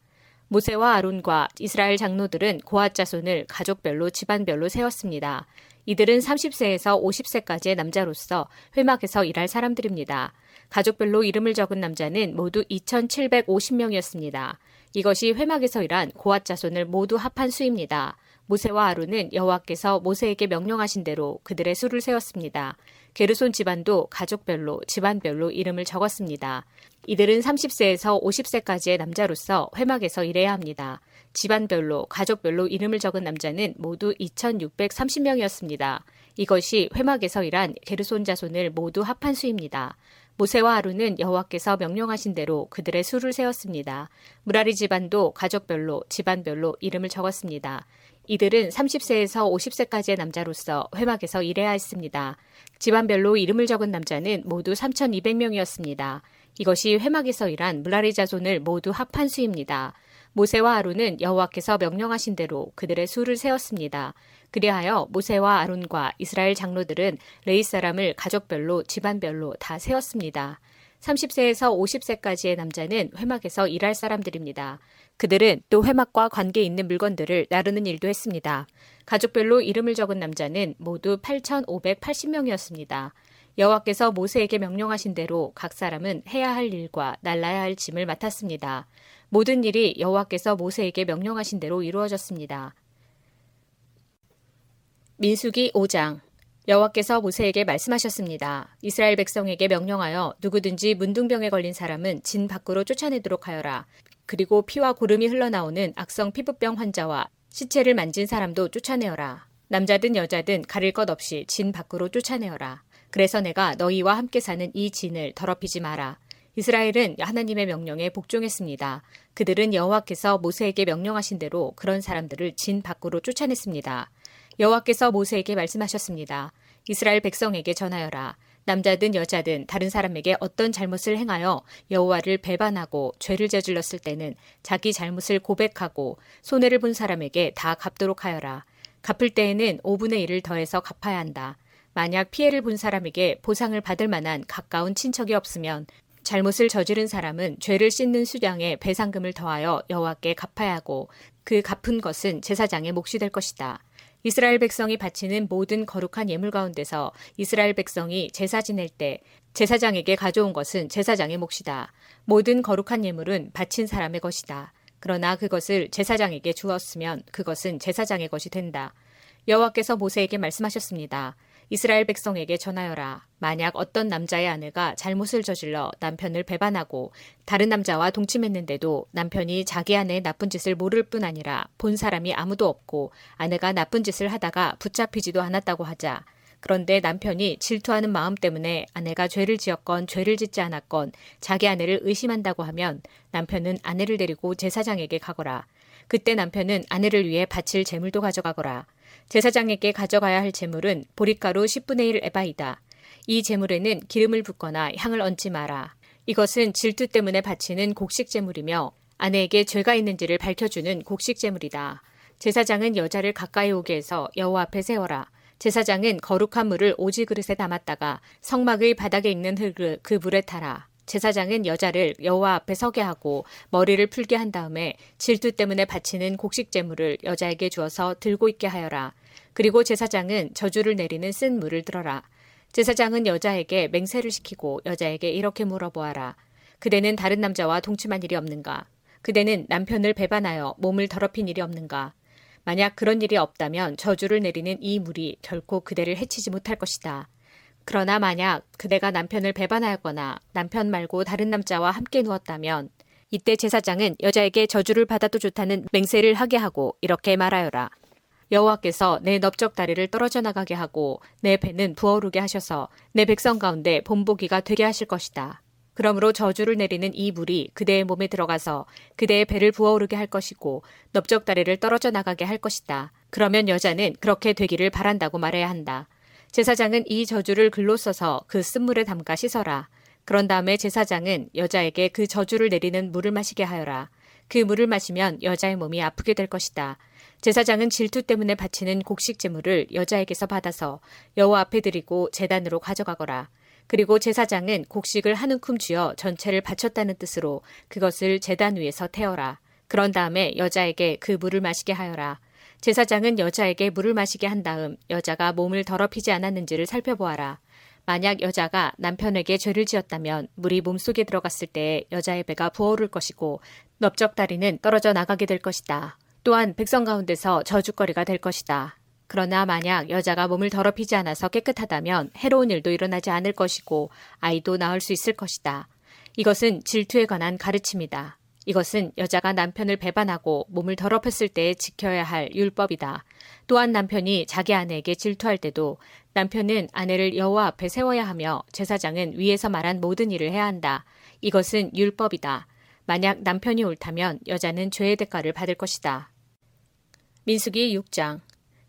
모세와 아론과 이스라엘 장로들은 고앗 자손을 가족별로 집안별로 세웠습니다. 이들은 30세에서 50세까지의 남자로서 회막에서 일할 사람들입니다. 가족별로 이름을 적은 남자는 모두 2,750명이었습니다. 이것이 회막에서 일한 고앗 자손을 모두 합한 수입니다. 모세와 아론은 여호와께서 모세에게 명령하신 대로 그들의 수를 세웠습니다. 게르손 집안도 가족별로 집안별로 이름을 적었습니다. 이들은 30세에서 50세까지의 남자로서 회막에서 일해야 합니다. 집안별로 가족별로 이름을 적은 남자는 모두 2,630명이었습니다. 이것이 회막에서 일한 게르손 자손을 모두 합한 수입니다. 모세와 아론은 여호와께서 명령하신 대로 그들의 수를 세웠습니다. 무라리 집안도 가족별로 집안별로 이름을 적었습니다. 이들은 30세에서 50세까지의 남자로서 회막에서 일해야 했습니다. 집안별로 이름을 적은 남자는 모두 3,200명이었습니다. 이것이 회막에서 일한 무라리 자손을 모두 합한 수입니다. 모세와 아론은 여호와께서 명령하신 대로 그들의 수를 세웠습니다. 그리하여 모세와 아론과 이스라엘 장로들은 레이 사람을 가족별로 집안별로 다 세웠습니다. 30세에서 50세까지의 남자는 회막에서 일할 사람들입니다. 그들은 또 회막과 관계 있는 물건들을 나르는 일도 했습니다. 가족별로 이름을 적은 남자는 모두 8,580명이었습니다. 여호와께서 모세에게 명령하신 대로 각 사람은 해야 할 일과 날라야 할 짐을 맡았습니다. 모든 일이 여호와께서 모세에게 명령하신 대로 이루어졌습니다. 민수기 5장 여호와께서 모세에게 말씀하셨습니다. 이스라엘 백성에게 명령하여 누구든지 문둥병에 걸린 사람은 진 밖으로 쫓아내도록 하여라. 그리고 피와 고름이 흘러나오는 악성 피부병 환자와 시체를 만진 사람도 쫓아내어라. 남자든 여자든 가릴 것 없이 진 밖으로 쫓아내어라. 그래서 내가 너희와 함께 사는 이 진을 더럽히지 마라. 이스라엘은 하나님의 명령에 복종했습니다. 그들은 여호와께서 모세에게 명령하신 대로 그런 사람들을 진 밖으로 쫓아냈습니다. 여호와께서 모세에게 말씀하셨습니다. 이스라엘 백성에게 전하여라. 남자든 여자든 다른 사람에게 어떤 잘못을 행하여 여호와를 배반하고 죄를 저질렀을 때는 자기 잘못을 고백하고 손해를 본 사람에게 다 갚도록 하여라. 갚을 때에는 5분의 1을 더해서 갚아야 한다. 만약 피해를 본 사람에게 보상을 받을 만한 가까운 친척이 없으면 잘못을 저지른 사람은 죄를 씻는 수량에 배상금을 더하여 여호와께 갚아야 하고 그 갚은 것은 제사장의 몫이 될 것이다. 이스라엘 백성이 바치는 모든 거룩한 예물 가운데서 이스라엘 백성이 제사 지낼 때 제사장에게 가져온 것은 제사장의 몫이다. 모든 거룩한 예물은 바친 사람의 것이다. 그러나 그것을 제사장에게 주었으면 그것은 제사장의 것이 된다. 여호와께서 모세에게 말씀하셨습니다. 이스라엘 백성에게 전하여라. 만약 어떤 남자의 아내가 잘못을 저질러 남편을 배반하고 다른 남자와 동침했는데도 남편이 자기 아내의 나쁜 짓을 모를 뿐 아니라 본 사람이 아무도 없고 아내가 나쁜 짓을 하다가 붙잡히지도 않았다고 하자. 그런데 남편이 질투하는 마음 때문에 아내가 죄를 지었건 죄를 짓지 않았건 자기 아내를 의심한다고 하면 남편은 아내를 데리고 제사장에게 가거라. 그때 남편은 아내를 위해 바칠 재물도 가져가거라. 제사장에게 가져가야 할 재물은 보리가루 10분의 1 에바이다. 이 재물에는 기름을 붓거나 향을 얹지 마라. 이것은 질투 때문에 바치는 곡식 재물이며 아내에게 죄가 있는지를 밝혀주는 곡식 재물이다. 제사장은 여자를 가까이 오게 해서 여호와 앞에 세워라. 제사장은 거룩한 물을 오지 그릇에 담았다가 성막의 바닥에 있는 흙을 그 물에 타라. 제사장은 여자를 여호와 앞에 서게 하고 머리를 풀게 한 다음에 질투 때문에 바치는 곡식 제물을 여자에게 주어서 들고 있게 하여라. 그리고 제사장은 저주를 내리는 쓴 물을 들어라. 제사장은 여자에게 맹세를 시키고 여자에게 이렇게 물어보아라. 그대는 다른 남자와 동침한 일이 없는가? 그대는 남편을 배반하여 몸을 더럽힌 일이 없는가? 만약 그런 일이 없다면 저주를 내리는 이 물이 결코 그대를 해치지 못할 것이다. 그러나 만약 그대가 남편을 배반하였거나 남편 말고 다른 남자와 함께 누웠다면 이때 제사장은 여자에게 저주를 받아도 좋다는 맹세를 하게 하고 이렇게 말하여라. 여호와께서 내 넓적 다리를 떨어져 나가게 하고 내 배는 부어오르게 하셔서 내 백성 가운데 본보기가 되게 하실 것이다. 그러므로 저주를 내리는 이 물이 그대의 몸에 들어가서 그대의 배를 부어오르게 할 것이고 넓적 다리를 떨어져 나가게 할 것이다. 그러면 여자는 그렇게 되기를 바란다고 말해야 한다. 제사장은 이 저주를 글로 써서 그 쓴물에 담가 씻어라. 그런 다음에 제사장은 여자에게 그 저주를 내리는 물을 마시게 하여라. 그 물을 마시면 여자의 몸이 아프게 될 것이다. 제사장은 질투 때문에 바치는 곡식 제물을 여자에게서 받아서 여호와 앞에 드리고 제단으로 가져가거라. 그리고 제사장은 곡식을 한 움큼 쥐어 전체를 바쳤다는 뜻으로 그것을 제단 위에서 태워라. 그런 다음에 여자에게 그 물을 마시게 하여라. 제사장은 여자에게 물을 마시게 한 다음 여자가 몸을 더럽히지 않았는지를 살펴보아라. 만약 여자가 남편에게 죄를 지었다면 물이 몸속에 들어갔을 때 여자의 배가 부어오를 것이고 넓적다리는 떨어져 나가게 될 것이다. 또한 백성 가운데서 저주거리가 될 것이다. 그러나 만약 여자가 몸을 더럽히지 않아서 깨끗하다면 해로운 일도 일어나지 않을 것이고 아이도 낳을 수 있을 것이다. 이것은 질투에 관한 가르침이다. 이것은 여자가 남편을 배반하고 몸을 더럽혔을 때 지켜야 할 율법이다. 또한 남편이 자기 아내에게 질투할 때도 남편은 아내를 여호와 앞에 세워야 하며 제사장은 위에서 말한 모든 일을 해야 한다. 이것은 율법이다. 만약 남편이 옳다면 여자는 죄의 대가를 받을 것이다. 민수기 6장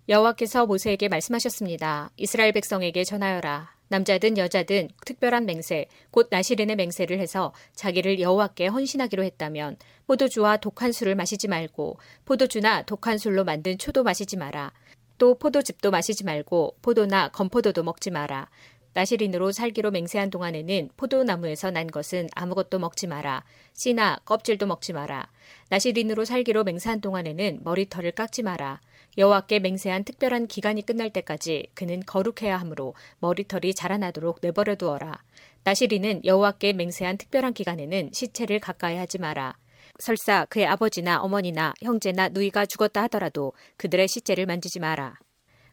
여호와께서 모세에게 말씀하셨습니다. 이스라엘 백성에게 전하여라. 남자든 여자든 특별한 맹세, 곧 나시린의 맹세를 해서 자기를 여호와께 헌신하기로 했다면 포도주와 독한 술을 마시지 말고 포도주나 독한 술로 만든 초도 마시지 마라. 또 포도즙도 마시지 말고 포도나 건포도도 먹지 마라. 나시린으로 살기로 맹세한 동안에는 포도나무에서 난 것은 아무것도 먹지 마라. 씨나 껍질도 먹지 마라. 나시린으로 살기로 맹세한 동안에는 머리털을 깎지 마라. 여호와께 맹세한 특별한 기간이 끝날 때까지 그는 거룩해야 하므로 머리털이 자라나도록 내버려 두어라. 나시린은 여호와께 맹세한 특별한 기간에는 시체를 가까이 하지 마라. 설사 그의 아버지나 어머니나 형제나 누이가 죽었다 하더라도 그들의 시체를 만지지 마라.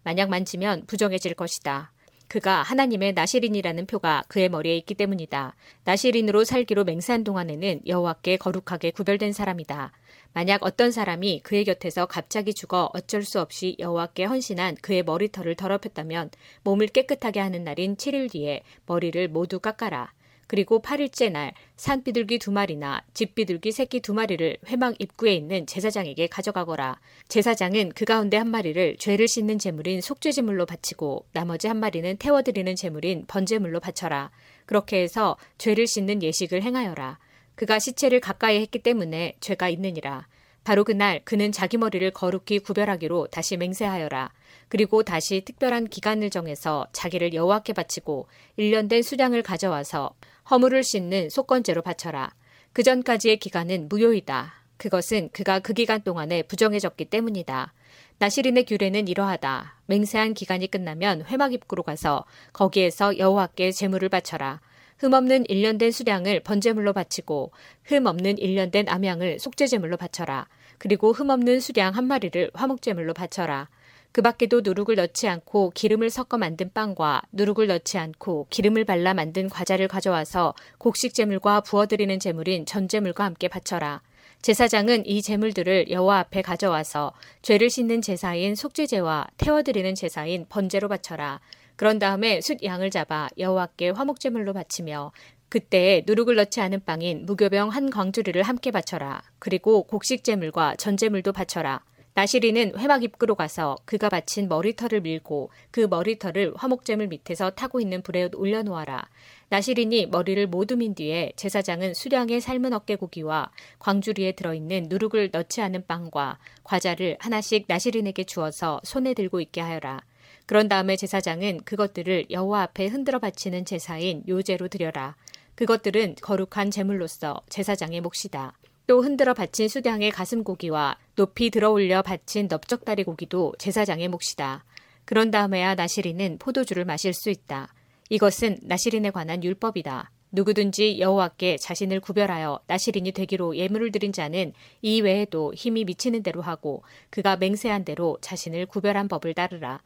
만약 만지면 부정해질 것이다. 그가 하나님의 나시린이라는 표가 그의 머리에 있기 때문이다. 나시린으로 살기로 맹세한 동안에는 여호와께 거룩하게 구별된 사람이다. 만약 어떤 사람이 그의 곁에서 갑자기 죽어 어쩔 수 없이 여호와께 헌신한 그의 머리털을 더럽혔다면 몸을 깨끗하게 하는 날인 7일 뒤에 머리를 모두 깎아라. 그리고 8일째 날 산비둘기 두 마리나 집비둘기 새끼 두 마리를 회막 입구에 있는 제사장에게 가져가거라. 제사장은 그 가운데 한 마리를 죄를 씻는 제물인 속죄제물로 바치고 나머지 한 마리는 태워드리는 제물인 번제물로 바쳐라. 그렇게 해서 죄를 씻는 예식을 행하여라. 그가 시체를 가까이 했기 때문에 죄가 있느니라. 바로 그날 그는 자기 머리를 거룩히 구별하기로 다시 맹세하여라. 그리고 다시 특별한 기간을 정해서 자기를 여호와께 바치고 1년 된 수량을 가져와서 허물을 씻는 속건제로 바쳐라. 그 전까지의 기간은 무효이다. 그것은 그가 그 기간 동안에 부정해졌기 때문이다. 나실인의 규례는 이러하다. 맹세한 기간이 끝나면 회막 입구로 가서 거기에서 여호와께 제물을 바쳐라. 흠 없는 1년 된 숫양을 번제물로 바치고 흠 없는 1년 된 암양을 속죄제물로 바쳐라. 그리고 흠 없는 숫양 한 마리를 화목제물로 바쳐라. 그 밖에도 누룩을 넣지 않고 기름을 섞어 만든 빵과 누룩을 넣지 않고 기름을 발라 만든 과자를 가져와서 곡식 제물과 부어드리는 제물인 전제물과 함께 바쳐라. 제사장은 이 제물들을 여호와 앞에 가져와서 죄를 씻는 제사인 속죄제와 태워드리는 제사인 번제로 바쳐라. 그런 다음에 숫 양을 잡아 여호와께 화목제물로 바치며 그때에 누룩을 넣지 않은 빵인 무교병 한 광주리를 함께 바쳐라. 그리고 곡식제물과 전제물도 바쳐라. 나시리는 회막 입구로 가서 그가 바친 머리털을 밀고 그 머리털을 화목제물 밑에서 타고 있는 불에 올려놓아라. 나시린이 머리를 모두 민 뒤에 제사장은 수량의 삶은 어깨고기와 광주리에 들어있는 누룩을 넣지 않은 빵과 과자를 하나씩 나시린에게 주어서 손에 들고 있게 하여라. 그런 다음에 제사장은 그것들을 여호와 앞에 흔들어 바치는 제사인 요제로 드려라. 그것들은 거룩한 제물로서 제사장의 몫이다. 또 흔들어 바친 수량의 가슴고기와 높이 들어올려 바친 넓적다리 고기도 제사장의 몫이다. 그런 다음에야 나시린은 포도주를 마실 수 있다. 이것은 나시린에 관한 율법이다. 누구든지 여호와께 자신을 구별하여 나시린이 되기로 예물을 드린 자는 이 외에도 힘이 미치는 대로 하고 그가 맹세한 대로 자신을 구별한 법을 따르라.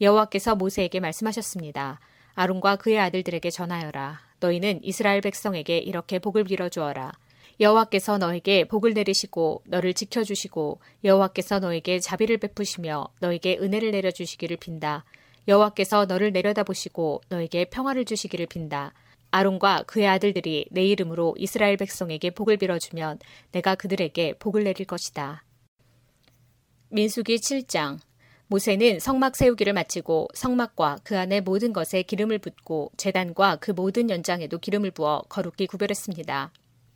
여호와께서 모세에게 말씀하셨습니다. 아론과 그의 아들들에게 전하여라. 너희는 이스라엘 백성에게 이렇게 복을 빌어 주어라. 여호와께서 너에게 복을 내리시고 너를 지켜주시고 여호와께서 너에게 자비를 베푸시며 너에게 은혜를 내려주시기를 빈다. 여호와께서 너를 내려다보시고 너에게 평화를 주시기를 빈다. 아론과 그의 아들들이 내 이름으로 이스라엘 백성에게 복을 빌어주면 내가 그들에게 복을 내릴 것이다. 민수기 7장 모세는 성막 세우기를 마치고 성막과 그 안에 모든 것에 기름을 붓고 재단과 그 모든 연장에도 기름을 부어 거룩히 구별했습니다.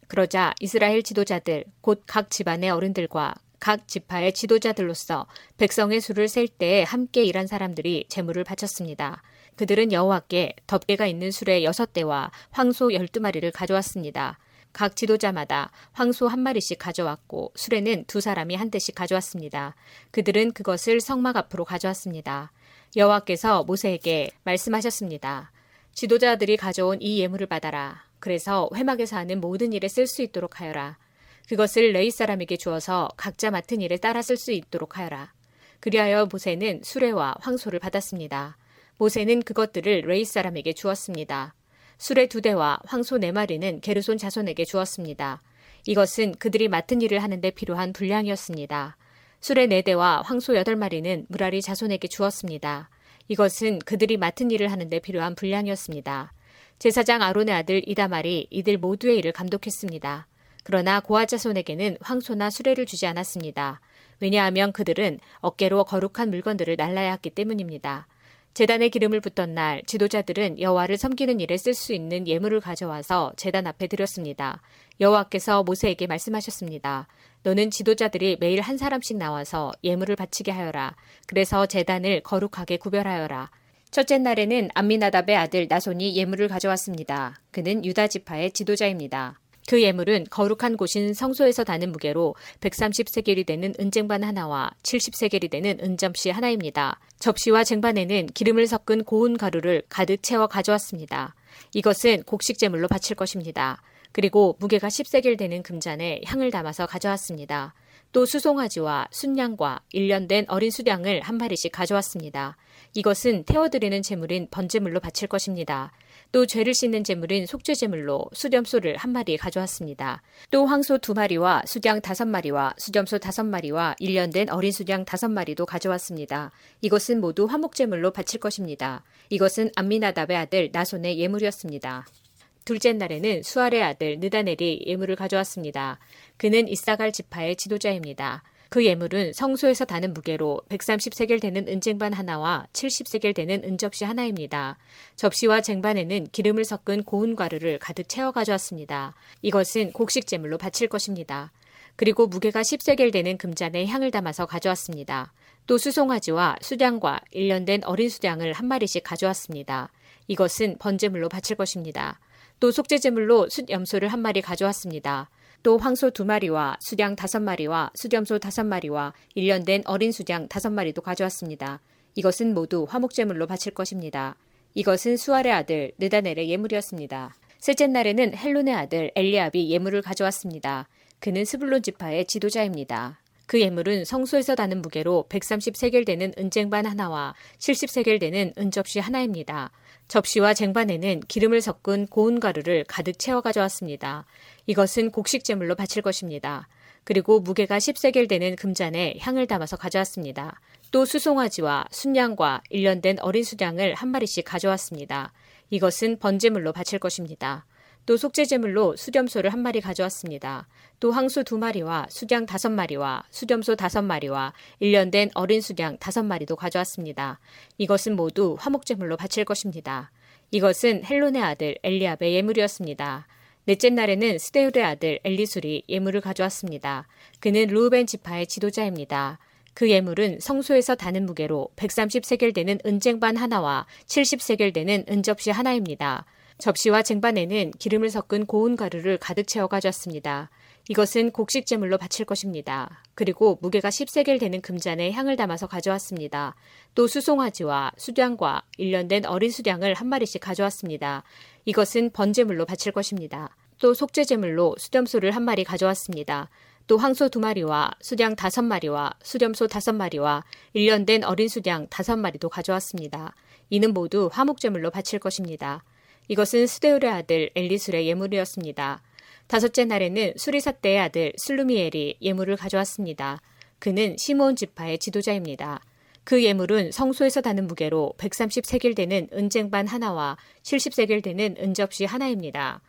그러자 이스라엘 지도자들 곧 각 집안의 어른들과 각 지파의 지도자들로서 백성의 수를 셀 때에 함께 일한 사람들이 제물을 바쳤습니다. 그들은 여호와께 덮개가 있는 수레 여섯 대와 황소 열두 마리를 가져왔습니다. 각 지도자마다 황소 한 마리씩 가져왔고 수레는 두 사람이 한 대씩 가져왔습니다. 그들은 그것을 성막 앞으로 가져왔습니다. 여호와께서 모세에게 말씀하셨습니다. 지도자들이 가져온 이 예물을 받아라. 그래서 회막에서 하는 모든 일에 쓸 수 있도록 하여라. 그것을 레이 사람에게 주어서 각자 맡은 일에 따라 쓸 수 있도록 하여라. 그리하여 모세는 수레와 황소를 받았습니다. 모세는 그것들을 레이 사람에게 주었습니다. 수레 두 대와 황소 네 마리는 게르손 자손에게 주었습니다. 이것은 그들이 맡은 일을 하는데 필요한 분량이었습니다. 수레 네 대와 황소 여덟 마리는 무라리 자손에게 주었습니다. 이것은 그들이 맡은 일을 하는데 필요한 분량이었습니다. 제사장 아론의 아들 이다말이 이들 모두의 일을 감독했습니다. 그러나 고아 자손에게는 황소나 수레를 주지 않았습니다. 왜냐하면 그들은 어깨로 거룩한 물건들을 날라야 했기 때문입니다. 재단에 기름을 붓던 날 지도자들은 여호와를 섬기는 일에 쓸 수 있는 예물을 가져와서 재단 앞에 드렸습니다. 여호와께서 모세에게 말씀하셨습니다. 너는 지도자들이 매일 한 사람씩 나와서 예물을 바치게 하여라. 그래서 재단을 거룩하게 구별하여라. 첫째 날에는 암미나답의 아들 나손이 예물을 가져왔습니다. 그는 유다 지파의 지도자입니다. 그 예물은 거룩한 곳인 성소에서 다는 무게로 130세겔이 되는 은쟁반 하나와 70세겔이 되는 은접시 하나입니다. 접시와 쟁반에는 기름을 섞은 고운 가루를 가득 채워 가져왔습니다. 이것은 곡식 제물로 바칠 것입니다. 그리고 무게가 10세겔 되는 금잔에 향을 담아서 가져왔습니다. 또 수송아지와 순양과 1년 된 어린 수량을 한 마리씩 가져왔습니다. 이것은 태워드리는 제물인 번제물로 바칠 것입니다. 또 죄를 씻는 제물인 속죄제물로 수렴소를 한 마리 가져왔습니다. 또 황소 두 마리와 수량 다섯 마리와 수렴소 다섯 마리와 1년 된 어린 수량 다섯 마리도 가져왔습니다. 이것은 모두 화목제물로 바칠 것입니다. 이것은 암미나답의 아들 나손의 예물이었습니다. 둘째 날에는 수알의 아들 느다넬이 예물을 가져왔습니다. 그는 이사갈 지파의 지도자입니다. 그 예물은 성소에서 다는 무게로 130세겔 되는 은쟁반 하나와 70세겔 되는 은접시 하나입니다. 접시와 쟁반에는 기름을 섞은 고운 가루를 가득 채워 가져왔습니다. 이것은 곡식 제물로 바칠 것입니다. 그리고 무게가 10세겔 되는 금잔에 향을 담아서 가져왔습니다. 또 수송아지와 수량과 1년 된 어린 수량을 한 마리씩 가져왔습니다. 이것은 번제물로 바칠 것입니다. 또 속죄제물로 숫 염소를 한 마리 가져왔습니다. 또 황소 두 마리와 수량 다섯 마리와 수염소 다섯 마리와 1년 된 어린 수량 다섯 마리도 가져왔습니다. 이것은 모두 화목제물로 바칠 것입니다. 이것은 수알의 아들 느다넬의 예물이었습니다. 셋째 날에는 헬론의 아들 엘리압이 예물을 가져왔습니다. 그는 스불론 지파의 지도자입니다. 그 예물은 성소에서 다는 무게로 130세겔 되는 은쟁반 하나와 70세겔 되는 은접시 하나입니다. 접시와 쟁반에는 기름을 섞은 고운 가루를 가득 채워 가져왔습니다. 이것은 곡식 제물로 바칠 것입니다. 그리고 무게가 10세겔 되는 금잔에 향을 담아서 가져왔습니다. 또 수송아지와 순양과 1년 된 어린 수량을 한 마리씩 가져왔습니다. 이것은 번제물로 바칠 것입니다. 또 속죄제물로 수렴소를 한 마리 가져왔습니다. 또 황소 두 마리와 수량 다섯 마리와 수렴소 다섯 마리와 1년 된 어린 수량 다섯 마리도 가져왔습니다. 이것은 모두 화목제물로 바칠 것입니다. 이것은 헬론의 아들 엘리압의 예물이었습니다. 넷째 날에는 스데울의 아들 엘리술이 예물을 가져왔습니다. 그는 루우벤 지파의 지도자입니다. 그 예물은 성소에서 다는 무게로 130세겔 되는 은쟁반 하나와 70세겔 되는 은접시 하나입니다. 접시와 쟁반에는 기름을 섞은 고운 가루를 가득 채워 가졌습니다. 이것은 곡식 제물로 바칠 것입니다. 그리고 무게가 10세겔 되는 금잔에 향을 담아서 가져왔습니다. 또 수송아지와 수량과 1년 된 어린 수량을 한 마리씩 가져왔습니다. 이것은 번제물로 바칠 것입니다. 또 속죄제물로 수렴소를 한 마리 가져왔습니다. 또 황소 두 마리와 수량 다섯 마리와 수렴소 다섯 마리와 1년 된 어린 수량 다섯 마리도 가져왔습니다. 이는 모두 화목제물로 바칠 것입니다. 이것은 스데울의 아들 엘리술의 예물이었습니다. 다섯째 날에는 수리사떼의 아들 슬루미엘이 예물을 가져왔습니다. 그는 시몬 지파의 지도자입니다. 그 예물은 성소에서 다는 무게로 130세겔 되는 은쟁반 하나와 70세겔 되는 은접시 하나입니다.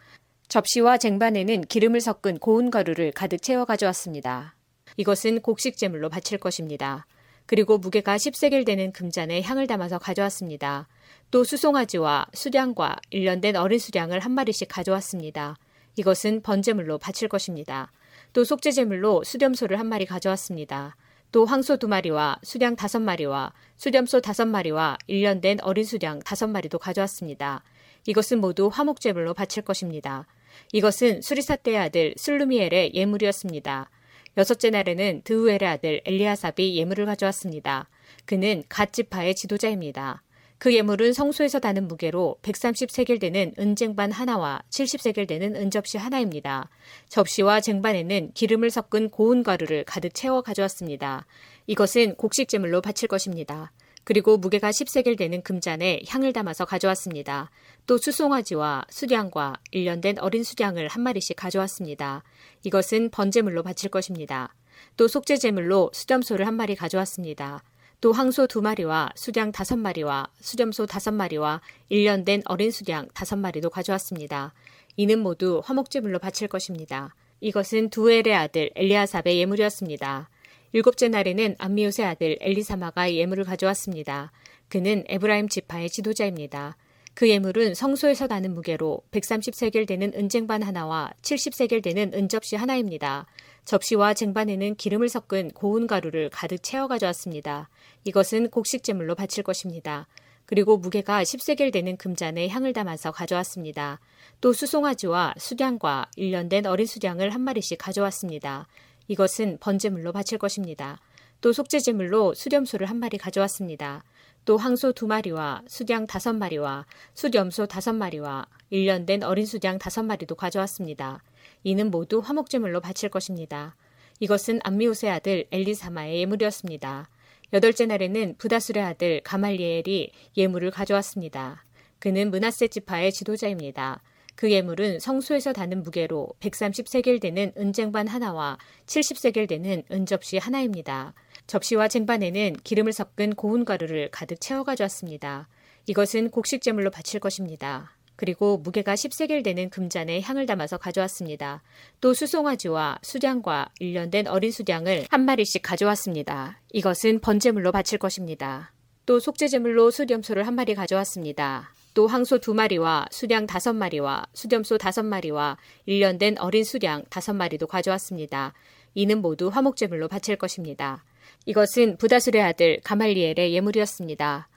접시와 쟁반에는 기름을 섞은 고운 가루를 가득 채워 가져왔습니다. 이것은 곡식 제물로 바칠 것입니다. 그리고 무게가 10세겔 되는 금잔에 향을 담아서 가져왔습니다. 또 수송아지와 수량과 일련된 어린 수량을 한 마리씩 가져왔습니다. 이것은 번제물로 바칠 것입니다. 또 속죄제물로 수렴소를 한 마리 가져왔습니다. 또 황소 두 마리와 수량 다섯 마리와 수렴소 다섯 마리와 일련된 어린 수량 다섯 마리도 가져왔습니다. 이것은 모두 화목제물로 바칠 것입니다. 이것은 수리사 때의 아들 슬루미엘의 예물이었습니다. 여섯째 날에는 드우엘의 아들 엘리아삽이 예물을 가져왔습니다. 그는 갓 지파의 지도자입니다. 그 예물은 성소에서 다는 무게로 130세겔 되는 은쟁반 하나와 70세겔 되는 은접시 하나입니다. 접시와 쟁반에는 기름을 섞은 고운 가루를 가득 채워 가져왔습니다. 이것은 곡식 제물로 바칠 것입니다. 그리고 무게가 10세겔 되는 금잔에 향을 담아서 가져왔습니다. 또 수송아지와 수량과 일련된 어린 수량을 한 마리씩 가져왔습니다. 이것은 번제물로 바칠 것입니다. 또 속죄제물로 수점소를 한 마리 가져왔습니다. 또 황소 두 마리와 수량 다섯 마리와 수점소 다섯 마리와 일련된 어린 수량 다섯 마리도 가져왔습니다. 이는 모두 화목제물로 바칠 것입니다. 이것은 두엘의 아들 엘리아삽의 예물이었습니다. 일곱째 날에는 암미옷의 아들 엘리사마가 예물을 가져왔습니다. 그는 에브라임 지파의 지도자입니다. 그 예물은 성소에서 나는 무게로 130세겔 되는 은쟁반 하나와 70세겔 되는 은접시 하나입니다. 접시와 쟁반에는 기름을 섞은 고운 가루를 가득 채워 가져왔습니다. 이것은 곡식제물로 바칠 것입니다. 그리고 무게가 10세겔 되는 금잔에 향을 담아서 가져왔습니다. 또 수송아지와 수량과 일련된 어린 수량을 한 마리씩 가져왔습니다. 이것은 번제물로 바칠 것입니다. 또 속죄제물로 수렴소를 한 마리 가져왔습니다. 또 황소 두 마리와 수량 다섯 마리와 수렴소 다섯 마리와 일련된 어린 수량 다섯 마리도 가져왔습니다. 이는 모두 화목제물로 바칠 것입니다. 이것은 암미옷의 아들 엘리사마의 예물이었습니다. 여덟째 날에는 부다술의 아들 가말리엘이 예물을 가져왔습니다. 그는 문하세 지파의 지도자입니다. 그 예물은 성소에서 다는 무게로 130세겔 되는 은쟁반 하나와 70세겔 되는 은접시 하나입니다. 접시와 쟁반에는 기름을 섞은 고운 가루를 가득 채워 가져왔습니다. 이것은 곡식 제물로 바칠 것입니다. 그리고 무게가 10세겔 되는 금잔에 향을 담아서 가져왔습니다. 또 수송아지와 수량과 일련된 어린 수량을 한 마리씩 가져왔습니다. 이것은 번제물로 바칠 것입니다. 또 속죄제물로 수렴소를 한 마리 가져왔습니다. 또 황소 두 마리와 수량 다섯 마리와 수렴소 다섯 마리와 일련된 어린 수량 다섯 마리도 가져왔습니다. 이는 모두 화목제물로 바칠 것입니다. 이것은 부다술의 아들 가말리엘의 예물이었습니다.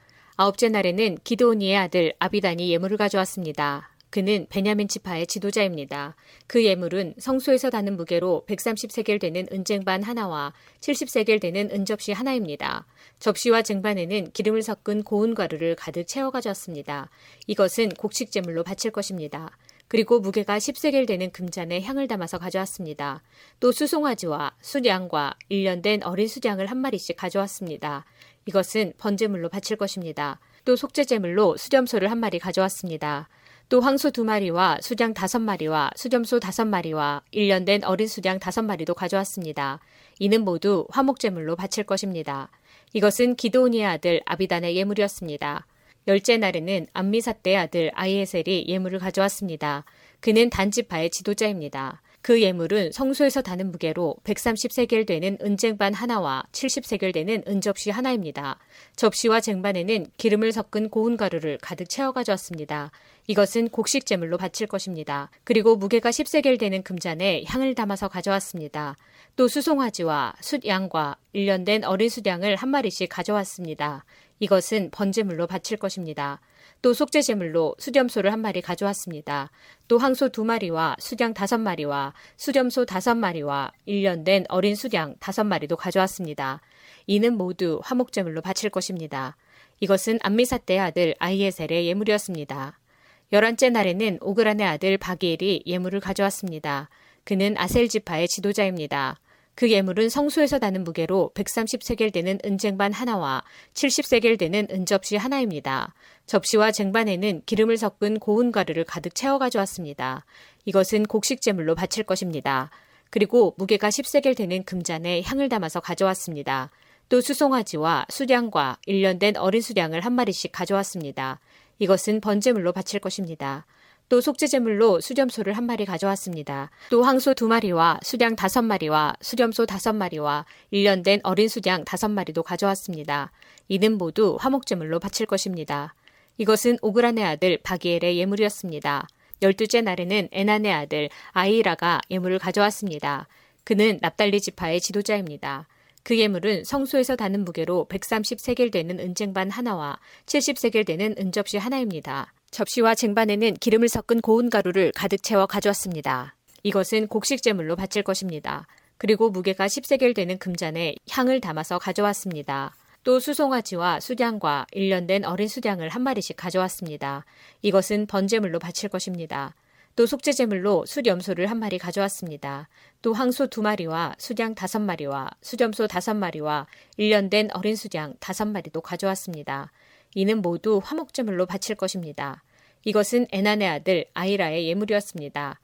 아홉째 날에는 기도니의 아들 아비단이 예물을 가져왔습니다. 그는 베냐민 지파의 지도자입니다. 그 예물은 성소에서 다는 무게로 130세겔 되는 은쟁반 하나와 70세겔 되는 은접시 하나입니다. 접시와 쟁반에는 기름을 섞은 고운 가루를 가득 채워 가져왔습니다. 이것은 곡식 제물로 바칠 것입니다. 그리고 무게가 10세겔 되는 금잔에 향을 담아서 가져왔습니다. 또 수송아지와 수량과 일련된 어린 수량을 한 마리씩 가져왔습니다. 이것은 번제물로 바칠 것입니다. 또 속죄제물로 수렴소를 한 마리 가져왔습니다. 또 황소 두 마리와 수량 다섯 마리와 수점소 다섯 마리와 일련된 어린 수량 다섯 마리도 가져왔습니다. 이는 모두 화목제물로 바칠 것입니다. 이것은 기도온이의 아들 아비단의 예물이었습니다. 열째 날에는 암미사 때의 아들 아이에셀이 예물을 가져왔습니다. 그는 단지파의 지도자입니다. 그 예물은 성소에서 다는 무게로 130세겔 되는 은쟁반 하나와 70세겔 되는 은접시 하나입니다. 접시와 쟁반에는 기름을 섞은 고운 가루를 가득 채워 가져왔습니다. 이것은 곡식 제물로 바칠 것입니다. 그리고 무게가 10세겔 되는 금잔에 향을 담아서 가져왔습니다. 또 수송아지와 숫양과 일련된 어린 수량을 한 마리씩 가져왔습니다. 이것은 번제물로 바칠 것입니다. 또 속죄제물로 수렴소를 한 마리 가져왔습니다. 또 황소 두 마리와 수량 다섯 마리와 수렴소 다섯 마리와 일련된 어린 수량 다섯 마리도 가져왔습니다. 이는 모두 화목제물로 바칠 것입니다. 이것은 암미사 때의 아들 아이에셀의 예물이었습니다. 열한째 날에는 오그란의 아들 바기엘이 예물을 가져왔습니다. 그는 아셀 지파의 지도자입니다. 그 예물은 성소에서 나는 무게로 130세겔 되는 은쟁반 하나와 70세겔 되는 은접시 하나입니다. 접시와 쟁반에는 기름을 섞은 고운 가루를 가득 채워 가져왔습니다. 이것은 곡식 제물로 바칠 것입니다. 그리고 무게가 10세겔 되는 금잔에 향을 담아서 가져왔습니다. 또 수송아지와 수량과 일련된 어린 수량을 한 마리씩 가져왔습니다. 이것은 번제물로 바칠 것입니다. 또 속죄제물로 수렴소를 한 마리 가져왔습니다. 또 황소 두 마리와 수량 다섯 마리와 수렴소 다섯 마리와 일련된 어린 수량 다섯 마리도 가져왔습니다. 이는 모두 화목제물로 바칠 것입니다. 이것은 오그란의 아들 바기엘의 예물이었습니다. 열두째 날에는 에난의 아들 아이라가 예물을 가져왔습니다. 그는 납달리 지파의 지도자입니다. 그 예물은 성소에서 다는 무게로 130세겔 되는 은쟁반 하나와 70세겔 되는 은접시 하나입니다. 접시와 쟁반에는 기름을 섞은 고운 가루를 가득 채워 가져왔습니다. 이것은 곡식 제물로 바칠 것입니다. 그리고 무게가 10세겔 되는 금잔에 향을 담아서 가져왔습니다. 또 수송아지와 수량과 일련된 어린 수량을 한 마리씩 가져왔습니다. 이것은 번제물로 바칠 것입니다. 또 속죄제물로 수염소를 한 마리 가져왔습니다. 또 황소 두 마리와 수량 다섯 마리와 수염소 다섯 마리와 일련된 어린 수량 다섯 마리도 가져왔습니다. 이는 모두 화목제물로 바칠 것입니다. 이것은 에난의 아들 아이라의 예물이었습니다.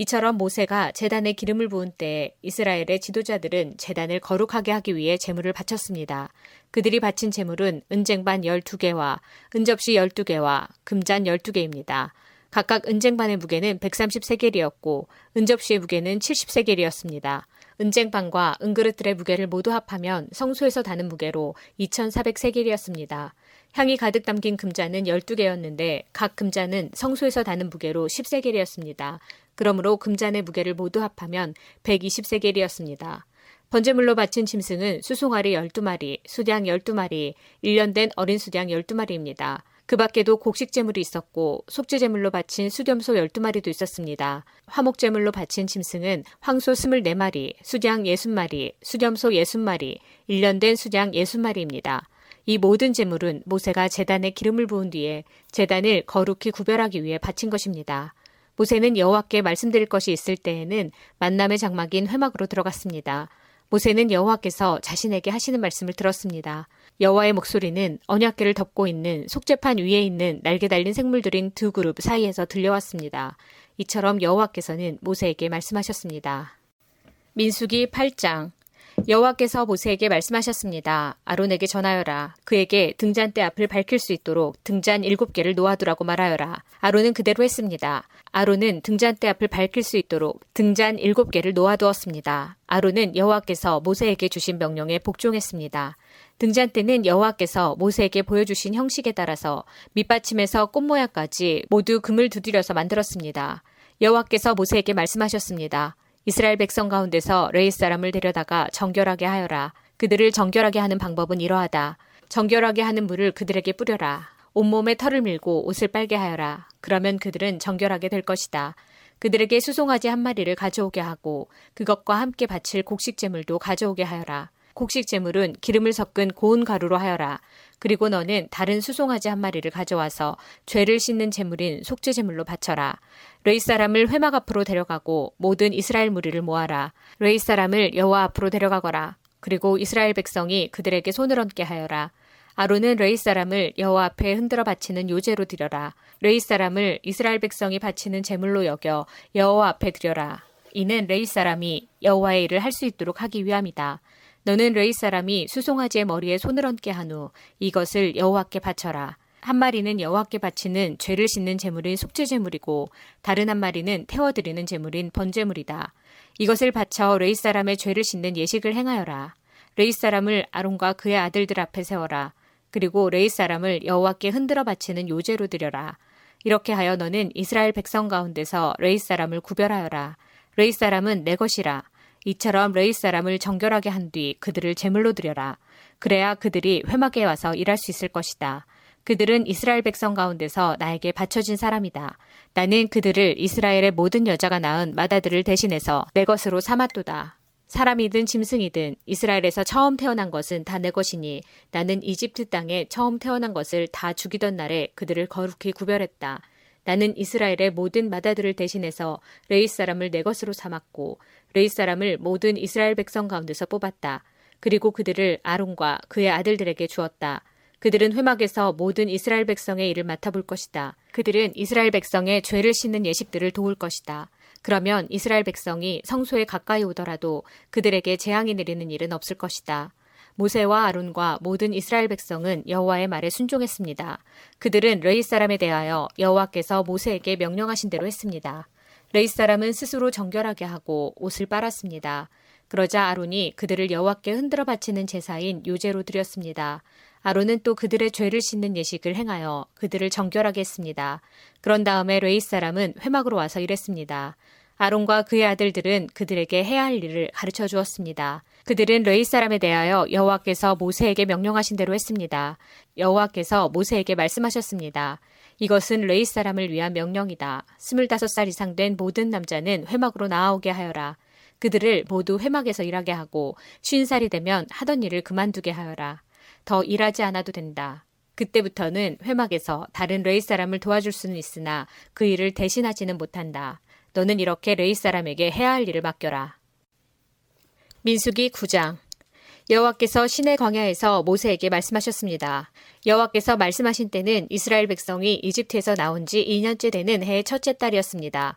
이처럼 모세가 재단에 기름을 부은 때에 이스라엘의 지도자들은 재단을 거룩하게 하기 위해 제물을 바쳤습니다. 그들이 바친 제물은 은쟁반 12개와 은접시 12개와 금잔 12개입니다. 각각 은쟁반의 무게는 130세겔이었고 은접시의 무게는 70세겔이었습니다. 은쟁반과 은그릇들의 무게를 모두 합하면 성소에서 다는 무게로 2,400세겔이었습니다. 향이 가득 담긴 금잔은 12개였는데 각 금잔은 성소에서 다는 무게로 10세겔이었습니다. 그러므로 금잔의 무게를 모두 합하면 120세겔이었습니다. 번제물로 바친 짐승은 수송아리 12마리, 수량 12마리, 일련된 어린 수량 12마리입니다. 그 밖에도 곡식제물이 있었고 속죄제물로 바친 수렴소 12마리도 있었습니다. 화목제물로 바친 짐승은 황소 24마리, 수량 60마리, 수렴소 60마리, 일련된 수량 60마리입니다. 이 모든 제물은 모세가 재단에 기름을 부은 뒤에 재단을 거룩히 구별하기 위해 바친 것입니다. 모세는 여호와께 말씀드릴 것이 있을 때에는 만남의 장막인 회막으로 들어갔습니다. 모세는 여호와께서 자신에게 하시는 말씀을 들었습니다. 여호와의 목소리는 언약궤를 덮고 있는 속죄판 위에 있는 날개 달린 생물들인 두 그룹 사이에서 들려왔습니다. 이처럼 여호와께서는 모세에게 말씀하셨습니다. 민수기 8장 여호와께서 모세에게 말씀하셨습니다. 아론에게 전하여라. 그에게 등잔대 앞을 밝힐 수 있도록 등잔 일곱 개를 놓아두라고 말하여라. 아론은 그대로 했습니다. 아론은 등잔대 앞을 밝힐 수 있도록 등잔 일곱 개를 놓아두었습니다. 아론은 여호와께서 모세에게 주신 명령에 복종했습니다. 등잔대는 여호와께서 모세에게 보여주신 형식에 따라서 밑받침에서 꽃 모양까지 모두 금을 두드려서 만들었습니다. 여호와께서 모세에게 말씀하셨습니다. 이스라엘 백성 가운데서 레이 사람을 데려다가 정결하게 하여라. 그들을 정결하게 하는 방법은 이러하다. 정결하게 하는 물을 그들에게 뿌려라. 온몸에 털을 밀고 옷을 빨게 하여라. 그러면 그들은 정결하게 될 것이다. 그들에게 수송아지 한 마리를 가져오게 하고 그것과 함께 바칠 곡식 제물도 가져오게 하여라. 곡식 제물은 기름을 섞은 고운 가루로 하여라. 그리고 너는 다른 수송아지 한 마리를 가져와서 죄를 씻는 제물인 속죄 제물로 바쳐라. 레위 사람을 회막 앞으로 데려가고 모든 이스라엘 무리를 모아라. 레위 사람을 여호와 앞으로 데려가거라. 그리고 이스라엘 백성이 그들에게 손을 얹게 하여라. 아론은 레위 사람을 여호와 앞에 흔들어 바치는 요제로 드려라. 레위 사람을 이스라엘 백성이 바치는 제물로 여겨 여호와 앞에 드려라. 이는 레위 사람이 여호와의 일을 할 수 있도록 하기 위함이다. 너는 레위 사람이 수송아지의 머리에 손을 얹게 한 후 이것을 여호와께 바쳐라. 한 마리는 여호와께 바치는 죄를 씻는 제물인 속죄 제물이고 다른 한 마리는 태워 드리는 제물인 번제물이다. 이것을 바쳐 레위 사람의 죄를 씻는 예식을 행하여라. 레위 사람을 아론과 그의 아들들 앞에 세워라. 그리고 레위 사람을 여호와께 흔들어 바치는 요제로 드려라. 이렇게 하여 너는 이스라엘 백성 가운데서 레위 사람을 구별하여라. 레위 사람은 내 것이라. 이처럼 레위 사람을 정결하게 한 뒤 그들을 제물로 드려라. 그래야 그들이 회막에 와서 일할 수 있을 것이다. 그들은 이스라엘 백성 가운데서 나에게 바쳐진 사람이다. 나는 그들을 이스라엘의 모든 여자가 낳은 마다들을 대신해서 내 것으로 삼았도다. 사람이든 짐승이든 이스라엘에서 처음 태어난 것은 다 내 것이니 나는 이집트 땅에 처음 태어난 것을 다 죽이던 날에 그들을 거룩히 구별했다. 나는 이스라엘의 모든 마다들을 대신해서 레이 사람을 내 것으로 삼았고 레이 사람을 모든 이스라엘 백성 가운데서 뽑았다. 그리고 그들을 아론과 그의 아들들에게 주었다. 그들은 회막에서 모든 이스라엘 백성의 일을 맡아볼 것이다. 그들은 이스라엘 백성의 죄를 씻는 예식들을 도울 것이다. 그러면 이스라엘 백성이 성소에 가까이 오더라도 그들에게 재앙이 내리는 일은 없을 것이다. 모세와 아론과 모든 이스라엘 백성은 여호와의 말에 순종했습니다. 그들은 레이 사람에 대하여 여호와께서 모세에게 명령하신 대로 했습니다. 레위 사람은 스스로 정결하게 하고 옷을 빨았습니다. 그러자 아론이 그들을 여호와께 흔들어 바치는 제사인 요제로 드렸습니다. 아론은 또 그들의 죄를 씻는 예식을 행하여 그들을 정결하게 했습니다. 그런 다음에 레위 사람은 회막으로 와서 일했습니다. 아론과 그의 아들들은 그들에게 해야 할 일을 가르쳐 주었습니다. 그들은 레위 사람에 대하여 여호와께서 모세에게 명령하신 대로 했습니다. 여호와께서 모세에게 말씀하셨습니다. 이것은 레위 사람을 위한 명령이다. 스물다섯 살 이상 된 모든 남자는 회막으로 나아오게 하여라. 그들을 모두 회막에서 일하게 하고 쉰 살이 되면 하던 일을 그만두게 하여라. 더 일하지 않아도 된다. 그때부터는 회막에서 다른 레위 사람을 도와줄 수는 있으나 그 일을 대신하지는 못한다. 너는 이렇게 레위 사람에게 해야 할 일을 맡겨라. 민수기 9장 여호와께서 신의 광야에서 모세에게 말씀하셨습니다. 여호와께서 말씀하신 때는 이스라엘 백성이 이집트에서 나온 지 2년째 되는 해의 첫째 달이었습니다.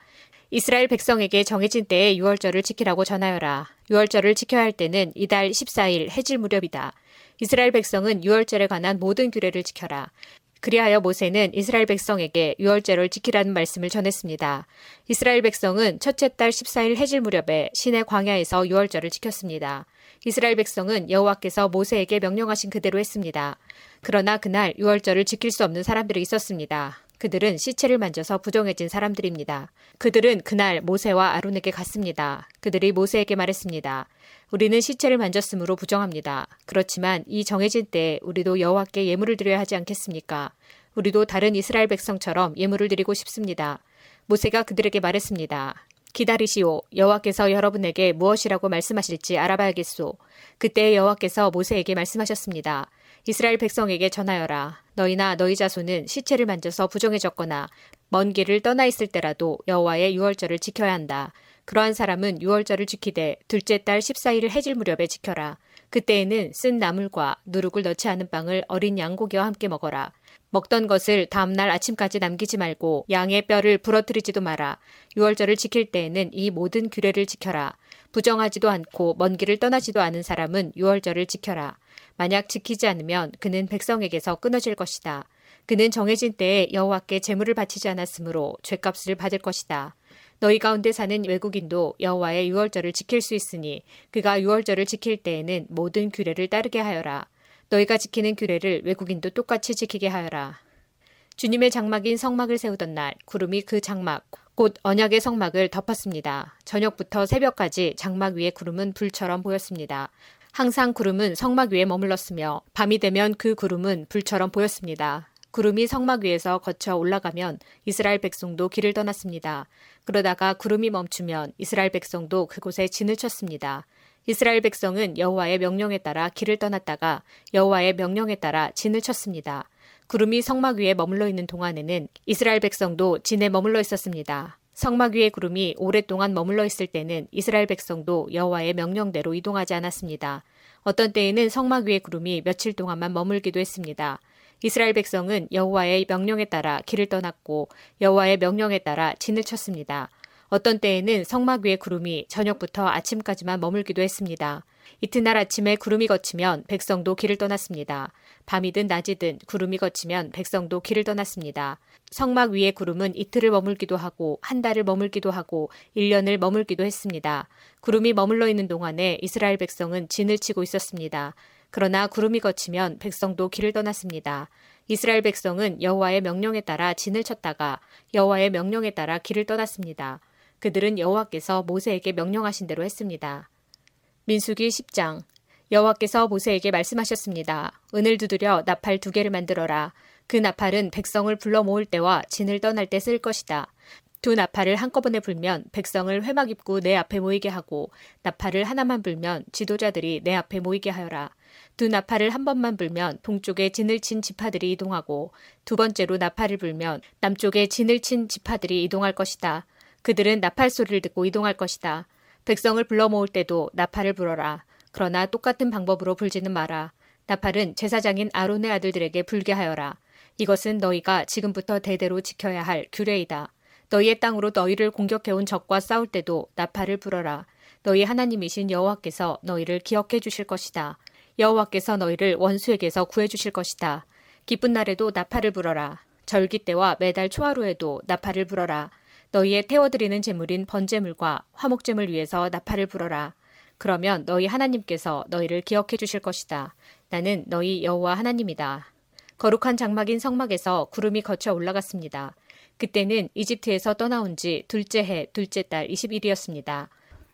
이스라엘 백성에게 정해진 때에 유월절을 지키라고 전하여라. 유월절을 지켜야 할 때는 이달 14일 해질 무렵이다. 이스라엘 백성은 유월절에 관한 모든 규례를 지켜라. 그리하여 모세는 이스라엘 백성에게 유월절을 지키라는 말씀을 전했습니다. 이스라엘 백성은 첫째 달 14일 해질 무렵에 신의 광야에서 유월절을 지켰습니다. 이스라엘 백성은 여호와께서 모세에게 명령하신 그대로 했습니다. 그러나 그날 유월절을 지킬 수 없는 사람들이 있었습니다. 그들은 시체를 만져서 부정해진 사람들입니다. 그들은 그날 모세와 아론에게 갔습니다. 그들이 모세에게 말했습니다. 우리는 시체를 만졌으므로 부정합니다. 그렇지만 이 정해진 때에 우리도 여호와께 예물을 드려야 하지 않겠습니까? 우리도 다른 이스라엘 백성처럼 예물을 드리고 싶습니다. 모세가 그들에게 말했습니다. 기다리시오. 여호와께서 여러분에게 무엇이라고 말씀하실지 알아봐야겠소. 그때 여호와께서 모세에게 말씀하셨습니다. 이스라엘 백성에게 전하여라. 너희나 너희 자손은 시체를 만져서 부정해졌거나 먼 길을 떠나 있을 때라도 여호와의 유월절을 지켜야 한다. 그러한 사람은 유월절을 지키되 둘째 달 14일을 해질 무렵에 지켜라. 그때에는 쓴 나물과 누룩을 넣지 않은 빵을 어린 양고기와 함께 먹어라. 먹던 것을 다음날 아침까지 남기지 말고 양의 뼈를 부러뜨리지도 마라. 유월절을 지킬 때에는 이 모든 규례를 지켜라. 부정하지도 않고 먼 길을 떠나지도 않은 사람은 유월절을 지켜라. 만약 지키지 않으면 그는 백성에게서 끊어질 것이다. 그는 정해진 때에 여호와께 제물을 바치지 않았으므로 죄값을 받을 것이다. 너희 가운데 사는 외국인도 여호와의 유월절을 지킬 수 있으니 그가 유월절을 지킬 때에는 모든 규례를 따르게 하여라. 너희가 지키는 규례를 외국인도 똑같이 지키게 하여라. 주님의 장막인 성막을 세우던 날 구름이 그 장막 곧 언약의 성막을 덮었습니다. 저녁부터 새벽까지 장막 위에 구름은 불처럼 보였습니다. 항상 구름은 성막 위에 머물렀으며 밤이 되면 그 구름은 불처럼 보였습니다. 구름이 성막 위에서 거쳐 올라가면 이스라엘 백성도 길을 떠났습니다. 그러다가 구름이 멈추면 이스라엘 백성도 그곳에 진을 쳤습니다. 이스라엘 백성은 여호와의 명령에 따라 길을 떠났다가 여호와의 명령에 따라 진을 쳤습니다. 구름이 성막 위에 머물러 있는 동안에는 이스라엘 백성도 진에 머물러 있었습니다. 성막 위에 구름이 오랫동안 머물러 있을 때는 이스라엘 백성도 여호와의 명령대로 이동하지 않았습니다. 어떤 때에는 성막 위에 구름이 며칠 동안만 머물기도 했습니다. 이스라엘 백성은 여호와의 명령에 따라 길을 떠났고 여호와의 명령에 따라 진을 쳤습니다. 어떤 때에는 성막 위에 구름이 저녁부터 아침까지만 머물기도 했습니다. 이튿날 아침에 구름이 거치면 백성도 길을 떠났습니다. 밤이든 낮이든 구름이 거치면 백성도 길을 떠났습니다. 성막 위에 구름은 이틀을 머물기도 하고 한 달을 머물기도 하고 1년을 머물기도 했습니다. 구름이 머물러 있는 동안에 이스라엘 백성은 진을 치고 있었습니다. 그러나 구름이 거치면 백성도 길을 떠났습니다. 이스라엘 백성은 여호와의 명령에 따라 진을 쳤다가 여호와의 명령에 따라 길을 떠났습니다. 그들은 여호와께서 모세에게 명령하신 대로 했습니다. 민수기 10장 여호와께서 모세에게 말씀하셨습니다. 은을 두드려 나팔 두 개를 만들어라. 그 나팔은 백성을 불러 모을 때와 진을 떠날 때 쓸 것이다. 두 나팔을 한꺼번에 불면 백성을 회막 입구 내 앞에 모이게 하고 나팔을 하나만 불면 지도자들이 내 앞에 모이게 하여라. 두 나팔을 한 번만 불면 동쪽에 진을 친 지파들이 이동하고 두 번째로 나팔을 불면 남쪽에 진을 친 지파들이 이동할 것이다. 그들은 나팔 소리를 듣고 이동할 것이다. 백성을 불러 모을 때도 나팔을 불어라. 그러나 똑같은 방법으로 불지는 마라. 나팔은 제사장인 아론의 아들들에게 불게 하여라. 이것은 너희가 지금부터 대대로 지켜야 할 규례이다. 너희의 땅으로 너희를 공격해온 적과 싸울 때도 나팔을 불어라. 너희 하나님이신 여호와께서 너희를 기억해 주실 것이다. 여호와께서 너희를 원수에게서 구해 주실 것이다. 기쁜 날에도 나팔을 불어라. 절기 때와 매달 초하루에도 나팔을 불어라. 너희의 태워드리는 제물인 번제물과 화목제물 위해서 나팔을 불어라. 그러면 너희 하나님께서 너희를 기억해 주실 것이다. 나는 너희 여호와 하나님이다. 거룩한 장막인 성막에서 구름이 거쳐 올라갔습니다. 그때는 이집트에서 떠나온 지 둘째 해 둘째 달 20일이었습니다.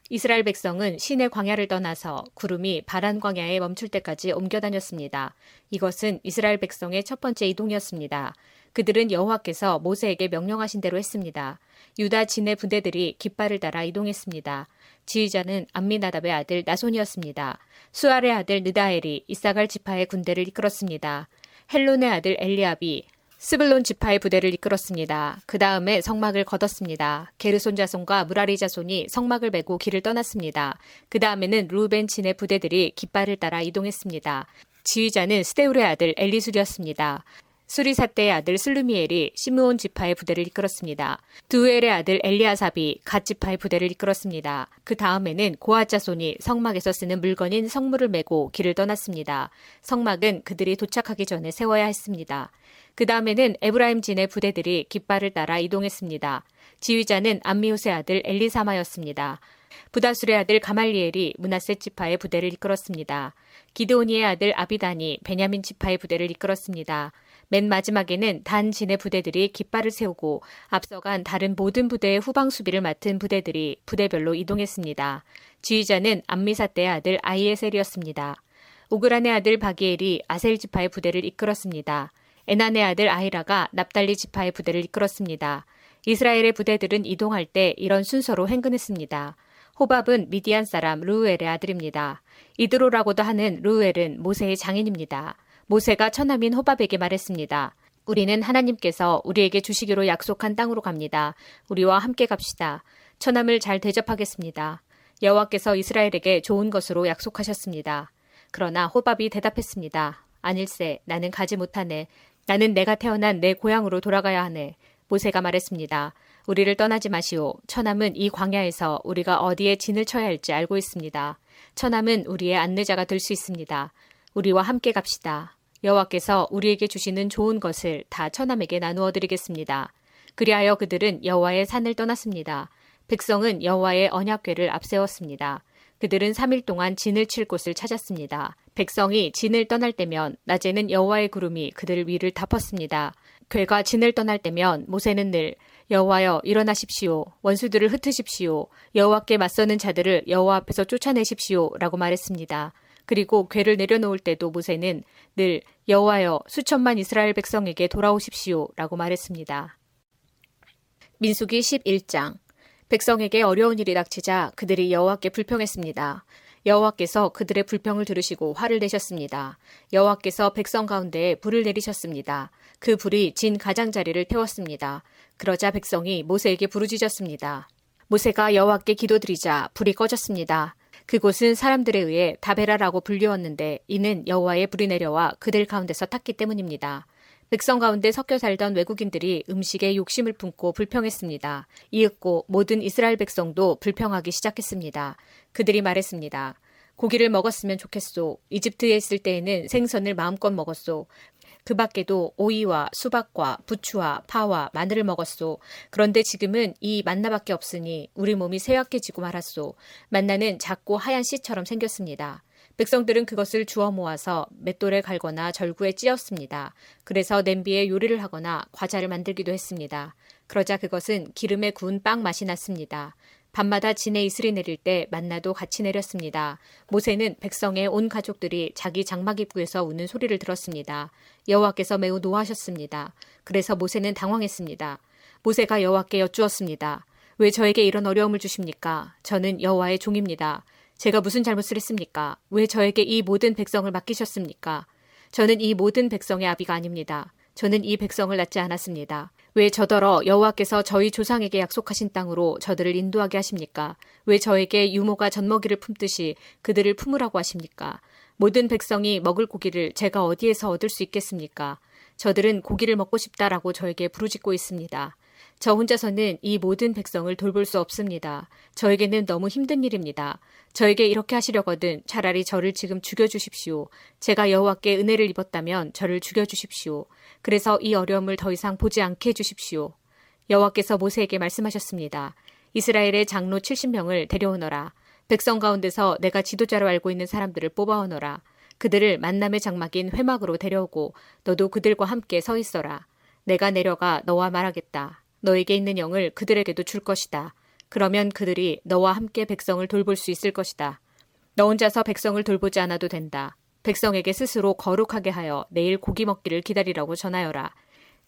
이스라엘 백성은 신의 광야를 떠나서 구름이 바란 광야에 멈출 때까지 옮겨 다녔습니다. 이것은 이스라엘 백성의 첫 번째 이동이었습니다. 그들은 여호와께서 모세에게 명령하신 대로 했습니다. 유다 진의 부대들이 깃발을 따라 이동했습니다. 지휘자는 암미나답의 아들 나손이었습니다. 수알의 아들 느다엘이 이사갈 지파의 군대를 이끌었습니다. 헬론의 아들 엘리압이 스블론 지파의 부대를 이끌었습니다. 그 다음에 성막을 걷었습니다. 게르손 자손과 무라리 자손이 성막을 메고 길을 떠났습니다. 그 다음에는 르우벤 진의 부대들이 깃발을 따라 이동했습니다. 지휘자는 스데울의 아들 엘리술이었습니다. 수리삿대의 아들 슬루미엘이 시므온 지파의 부대를 이끌었습니다. 드우엘의 아들 엘리아삽이 갓 지파의 부대를 이끌었습니다. 그 다음에는 고핫 자손이 성막에서 쓰는 물건인 성물을 메고 길을 떠났습니다. 성막은 그들이 도착하기 전에 세워야 했습니다. 그 다음에는 에브라임 진의 부대들이 깃발을 따라 이동했습니다. 지휘자는 암미우스의 아들 엘리사마였습니다. 부다술의 아들 가말리엘이 문하세 지파의 부대를 이끌었습니다. 기드오니의 아들 아비단이 베냐민 지파의 부대를 이끌었습니다. 맨 마지막에는 단 진의 부대들이 깃발을 세우고 앞서간 다른 모든 부대의 후방 수비를 맡은 부대들이 부대별로 이동했습니다. 지휘자는 암미사 때의 아들 아이에셀이었습니다. 오그란의 아들 바기엘이 아셀 지파의 부대를 이끌었습니다. 에난의 아들 아이라가 납달리 지파의 부대를 이끌었습니다. 이스라엘의 부대들은 이동할 때 이런 순서로 행근했습니다. 호밥은 미디안 사람 루우엘의 아들입니다. 이드로라고도 하는 루우엘은 모세의 장인입니다. 모세가 처남인 호밥에게 말했습니다. 우리는 하나님께서 우리에게 주시기로 약속한 땅으로 갑니다. 우리와 함께 갑시다. 처남을 잘 대접하겠습니다. 여호와께서 이스라엘에게 좋은 것으로 약속하셨습니다. 그러나 호밥이 대답했습니다. 아닐세, 나는 가지 못하네. 나는 내가 태어난 내 고향으로 돌아가야 하네. 모세가 말했습니다. 우리를 떠나지 마시오. 처남은 이 광야에서 우리가 어디에 진을 쳐야 할지 알고 있습니다. 처남은 우리의 안내자가 될 수 있습니다. 우리와 함께 갑시다. 여호와께서 우리에게 주시는 좋은 것을 다 처남에게 나누어 드리겠습니다. 그리하여 그들은 여호와의 산을 떠났습니다. 백성은 여호와의 언약궤를 앞세웠습니다. 그들은 3일 동안 진을 칠 곳을 찾았습니다. 백성이 진을 떠날 때면 낮에는 여호와의 구름이 그들 위를 덮었습니다. 괴가 진을 떠날 때면 모세는 늘 여호와여 일어나십시오. 원수들을 흩으십시오. 여호와께 맞서는 자들을 여호와 앞에서 쫓아내십시오라고 말했습니다. 그리고 괴를 내려놓을 때도 모세는 늘 여호와여 수천만 이스라엘 백성에게 돌아오십시오라고 말했습니다. 민수기 11장 백성에게 어려운 일이 닥치자 그들이 여호와께 불평했습니다. 여호와께서 그들의 불평을 들으시고 화를 내셨습니다. 여호와께서 백성 가운데에 불을 내리셨습니다. 그 불이 진 가장자리를 태웠습니다. 그러자 백성이 모세에게 부르짖었습니다. 모세가 여호와께 기도드리자 불이 꺼졌습니다. 그곳은 사람들에 의해 다베라라고 불리웠는데 이는 여호와의 불이 내려와 그들 가운데서 탔기 때문입니다. 백성 가운데 섞여 살던 외국인들이 음식에 욕심을 품고 불평했습니다. 이윽고 모든 이스라엘 백성도 불평하기 시작했습니다. 그들이 말했습니다. 고기를 먹었으면 좋겠소. 이집트에 있을 때에는 생선을 마음껏 먹었소. 그 밖에도 오이와 수박과 부추와 파와 마늘을 먹었소. 그런데 지금은 이 만나밖에 없으니 우리 몸이 쇠약해지고 말았소. 만나는 작고 하얀 씨처럼 생겼습니다. 백성들은 그것을 주워 모아서 맷돌에 갈거나 절구에 찧었습니다. 그래서 냄비에 요리를 하거나 과자를 만들기도 했습니다. 그러자 그것은 기름에 구운 빵 맛이 났습니다. 밤마다 진에 이슬이 내릴 때 만나도 같이 내렸습니다. 모세는 백성의 온 가족들이 자기 장막 입구에서 우는 소리를 들었습니다. 여호와께서 매우 노하셨습니다. 그래서 모세는 당황했습니다. 모세가 여호와께 여쭈었습니다. 왜 저에게 이런 어려움을 주십니까? 저는 여호와의 종입니다. 제가 무슨 잘못을 했습니까? 왜 저에게 이 모든 백성을 맡기셨습니까? 저는 이 모든 백성의 아비가 아닙니다. 저는 이 백성을 낳지 않았습니다. 왜 저더러 여호와께서 저희 조상에게 약속하신 땅으로 저들을 인도하게 하십니까? 왜 저에게 유모가 젖먹이를 품듯이 그들을 품으라고 하십니까? 모든 백성이 먹을 고기를 제가 어디에서 얻을 수 있겠습니까? 저들은 고기를 먹고 싶다라고 저에게 부르짖고 있습니다. 저 혼자서는 이 모든 백성을 돌볼 수 없습니다. 저에게는 너무 힘든 일입니다. 저에게 이렇게 하시려거든 차라리 저를 지금 죽여주십시오. 제가 여호와께 은혜를 입었다면 저를 죽여주십시오. 그래서 이 어려움을 더 이상 보지 않게 해주십시오. 여호와께서 모세에게 말씀하셨습니다. 이스라엘의 장로 70명을 데려오너라. 백성 가운데서 내가 지도자로 알고 있는 사람들을 뽑아오너라. 그들을 만남의 장막인 회막으로 데려오고 너도 그들과 함께 서 있어라. 내가 내려가 너와 말하겠다. 너에게 있는 영을 그들에게도 줄 것이다. 그러면 그들이 너와 함께 백성을 돌볼 수 있을 것이다. 너 혼자서 백성을 돌보지 않아도 된다. 백성에게 스스로 거룩하게 하여 내일 고기 먹기를 기다리라고 전하여라.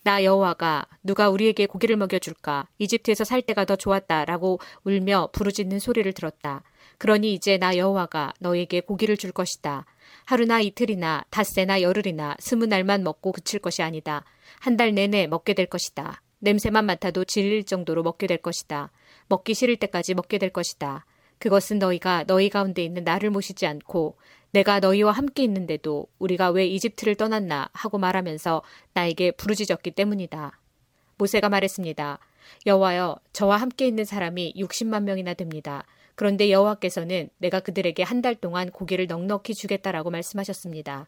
나 여호와가 누가 우리에게 고기를 먹여줄까? 이집트에서 살 때가 더 좋았다라고 울며 부르짖는 소리를 들었다. 그러니 이제 나 여호와가 너에게 고기를 줄 것이다. 하루나 이틀이나 닷새나 열흘이나 스무 날만 먹고 그칠 것이 아니다. 한 달 내내 먹게 될 것이다. 냄새만 맡아도 질릴 정도로 먹게 될 것이다. 먹기 싫을 때까지 먹게 될 것이다. 그것은 너희가 너희 가운데 있는 나를 모시지 않고 내가 너희와 함께 있는데도 우리가 왜 이집트를 떠났나 하고 말하면서 나에게 부르짖었기 때문이다. 모세가 말했습니다. 여호와여, 저와 함께 있는 사람이 60만 명이나 됩니다. 그런데 여호와께서는 내가 그들에게 한 달 동안 고기를 넉넉히 주겠다라고 말씀하셨습니다.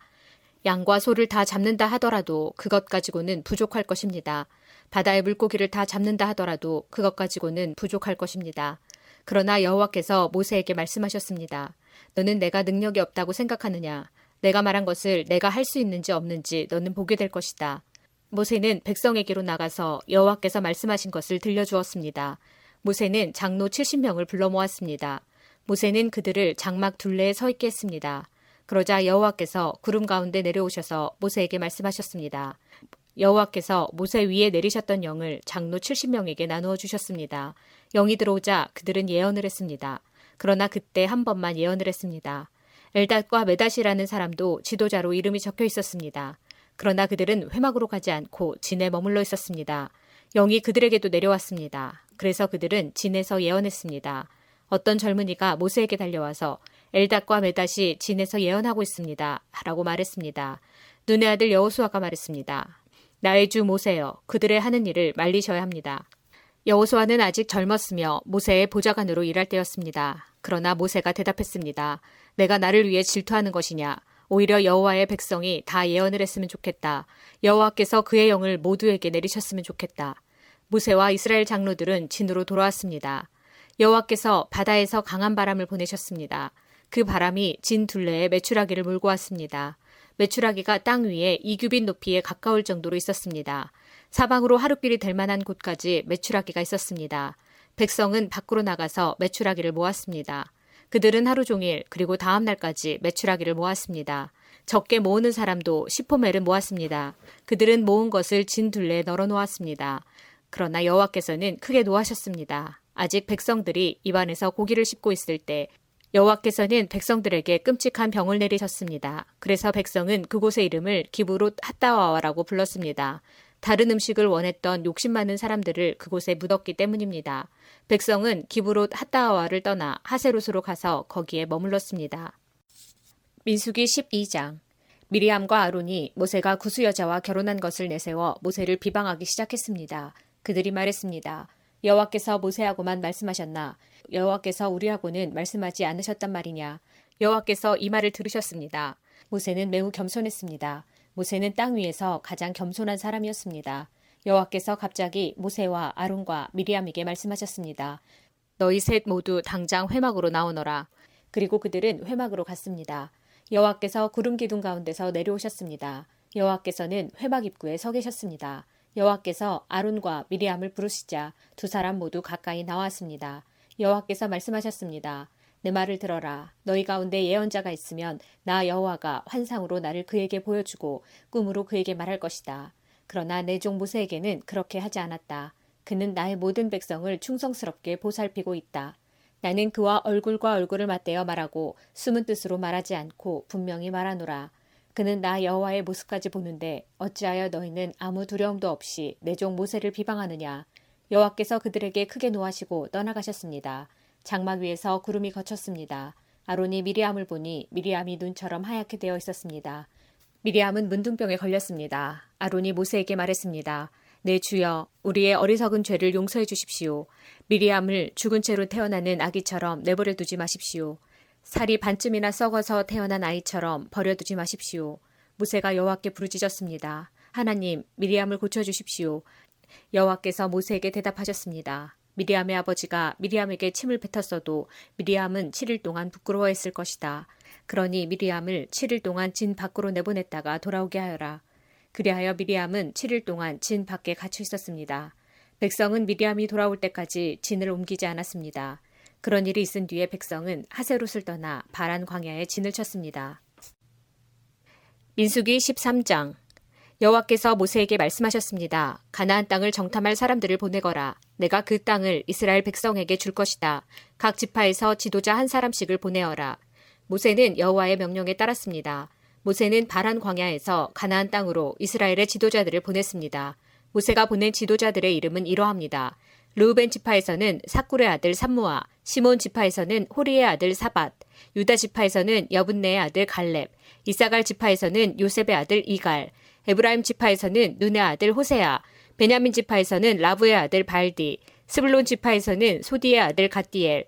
양과 소를 다 잡는다 하더라도 그것 가지고는 부족할 것입니다. 바다의 물고기를 다 잡는다 하더라도 그것 가지고는 부족할 것입니다. 그러나 여호와께서 모세에게 말씀하셨습니다. 너는 내가 능력이 없다고 생각하느냐? 내가 말한 것을 내가 할 수 있는지 없는지 너는 보게 될 것이다. 모세는 백성에게로 나가서 여호와께서 말씀하신 것을 들려주었습니다. 모세는 장로 70명을 불러 모았습니다. 모세는 그들을 장막 둘레에 서 있게 했습니다. 그러자 여호와께서 구름 가운데 내려오셔서 모세에게 말씀하셨습니다. 여호와께서 모세 위에 내리셨던 영을 장로 70명에게 나누어 주셨습니다. 영이 들어오자 그들은 예언을 했습니다. 그러나 그때 한 번만 예언을 했습니다. 엘닷과 메닷이라는 사람도 지도자로 이름이 적혀 있었습니다. 그러나 그들은 회막으로 가지 않고 진에 머물러 있었습니다. 영이 그들에게도 내려왔습니다. 그래서 그들은 진에서 예언했습니다. 어떤 젊은이가 모세에게 달려와서 엘닷과 메닷이 진에서 예언하고 있습니다. 라고 말했습니다. 눈의 아들 여호수아가 말했습니다. 나의 주 모세여 그들의 하는 일을 말리셔야 합니다. 여호수아는 아직 젊었으며 모세의 보좌관으로 일할 때였습니다. 그러나 모세가 대답했습니다. 내가 나를 위해 질투하는 것이냐? 오히려 여호와의 백성이 다 예언을 했으면 좋겠다. 여호와께서 그의 영을 모두에게 내리셨으면 좋겠다. 모세와 이스라엘 장로들은 진으로 돌아왔습니다. 여호와께서 바다에서 강한 바람을 보내셨습니다. 그 바람이 진 둘레에 메추라기를 몰고 왔습니다. 메추라기가 땅 위에 2규빗 높이에 가까울 정도로 있었습니다. 사방으로 하루길이 될 만한 곳까지 메추라기가 있었습니다. 백성은 밖으로 나가서 메추라기를 모았습니다. 그들은 하루 종일 그리고 다음 날까지 메추라기를 모았습니다. 적게 모으는 사람도 10호멜을 모았습니다. 그들은 모은 것을 진 둘레에 널어 놓았습니다. 그러나 여호와께서는 크게 노하셨습니다. 아직 백성들이 입안에서 고기를 씹고 있을 때 여호와께서는 백성들에게 끔찍한 병을 내리셨습니다. 그래서 백성은 그곳의 이름을 기브롯 핫다와라고 불렀습니다. 다른 음식을 원했던 욕심 많은 사람들을 그곳에 묻었기 때문입니다. 백성은 기브롯 핫다와를 떠나 하세롯으로 가서 거기에 머물렀습니다. 민수기 12장 미리암과 아론이 모세가 구수 여자와 결혼한 것을 내세워 모세를 비방하기 시작했습니다. 그들이 말했습니다. 여호와께서 모세하고만 말씀하셨나? 여호와께서 우리하고는 말씀하지 않으셨단 말이냐? 여호와께서 이 말을 들으셨습니다. 모세는 매우 겸손했습니다. 모세는 땅 위에서 가장 겸손한 사람이었습니다. 여호와께서 갑자기 모세와 아론과 미리암에게 말씀하셨습니다. 너희 셋 모두 당장 회막으로 나오너라. 그리고 그들은 회막으로 갔습니다. 여호와께서 구름 기둥 가운데서 내려오셨습니다. 여호와께서는 회막 입구에 서 계셨습니다. 여호와께서 아론과 미리암을 부르시자 두 사람 모두 가까이 나왔습니다. 여호와께서 말씀하셨습니다. 내 말을 들어라. 너희 가운데 예언자가 있으면 나 여호와가 환상으로 나를 그에게 보여주고 꿈으로 그에게 말할 것이다. 그러나 내 종 모세에게는 그렇게 하지 않았다. 그는 나의 모든 백성을 충성스럽게 보살피고 있다. 나는 그와 얼굴과 얼굴을 맞대어 말하고 숨은 뜻으로 말하지 않고 분명히 말하노라. 그는 나 여호와의 모습까지 보는데 어찌하여 너희는 아무 두려움도 없이 내 종 모세를 비방하느냐? 여호와께서 그들에게 크게 노하시고 떠나가셨습니다. 장막 위에서 구름이 거쳤습니다. 아론이 미리암을 보니 미리암이 눈처럼 하얗게 되어 있었습니다. 미리암은 문둥병에 걸렸습니다. 아론이 모세에게 말했습니다. 내 주여, 우리의 어리석은 죄를 용서해 주십시오. 미리암을 죽은 채로 태어나는 아기처럼 내버려 두지 마십시오. 살이 반쯤이나 썩어서 태어난 아이처럼 버려두지 마십시오. 모세가 여호와께 부르짖었습니다. 하나님, 미리암을 고쳐 주십시오. 여호와께서 모세에게 대답하셨습니다. 미리암의 아버지가 미리암에게 침을 뱉었어도 미리암은 7일 동안 부끄러워했을 것이다. 그러니 미리암을 7일 동안 진 밖으로 내보냈다가 돌아오게 하여라. 그리하여 미리암은 7일 동안 진 밖에 갇혀 있었습니다. 백성은 미리암이 돌아올 때까지 진을 옮기지 않았습니다. 그런 일이 있은 뒤에 백성은 하세롯을 떠나 바란 광야에 진을 쳤습니다. 민수기 13장 여호와께서 모세에게 말씀하셨습니다. 가나안 땅을 정탐할 사람들을 보내거라. 내가 그 땅을 이스라엘 백성에게 줄 것이다. 각 지파에서 지도자 한 사람씩을 보내어라. 모세는 여호와의 명령에 따랐습니다. 모세는 바란 광야에서 가나안 땅으로 이스라엘의 지도자들을 보냈습니다. 모세가 보낸 지도자들의 이름은 이러합니다. 르우벤 지파에서는 삭굴의 아들 삼무아, 시므온 지파에서는 호리의 아들 사밧, 유다 지파에서는 여분네의 아들 갈렙, 잇사갈 지파에서는 요셉의 아들 이갈, 에브라임 지파에서는 눈의 아들 호세아, 베냐민 지파에서는 라부의 아들 발디, 스불론 지파에서는 소디의 아들 갓디엘,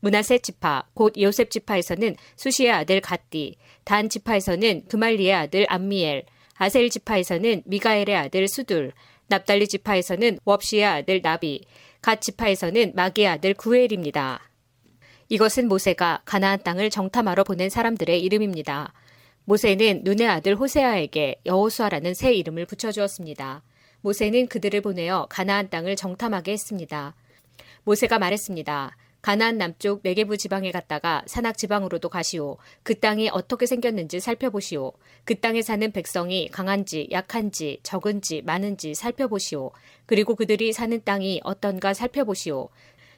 므낫세 지파, 곧 요셉 지파에서는 수시의 아들 갓디, 단 지파에서는 그말리의 아들 암미엘, 아셀 지파에서는 미가엘의 아들 스둘, 납달리 지파에서는 웁시의 아들 나비, 갓 지파에서는 마기의 아들 구엘입니다. 이것은 모세가 가나안 땅을 정탐하러 보낸 사람들의 이름입니다. 모세는 눈의 아들 호세아에게 여호수아라는 새 이름을 붙여주었습니다. 모세는 그들을 보내어 가나안 땅을 정탐하게 했습니다. 모세가 말했습니다. 가나안 남쪽 네게부 지방에 갔다가 산악 지방으로도 가시오. 그 땅이 어떻게 생겼는지 살펴보시오. 그 땅에 사는 백성이 강한지 약한지 적은지 많은지 살펴보시오. 그리고 그들이 사는 땅이 어떤가 살펴보시오.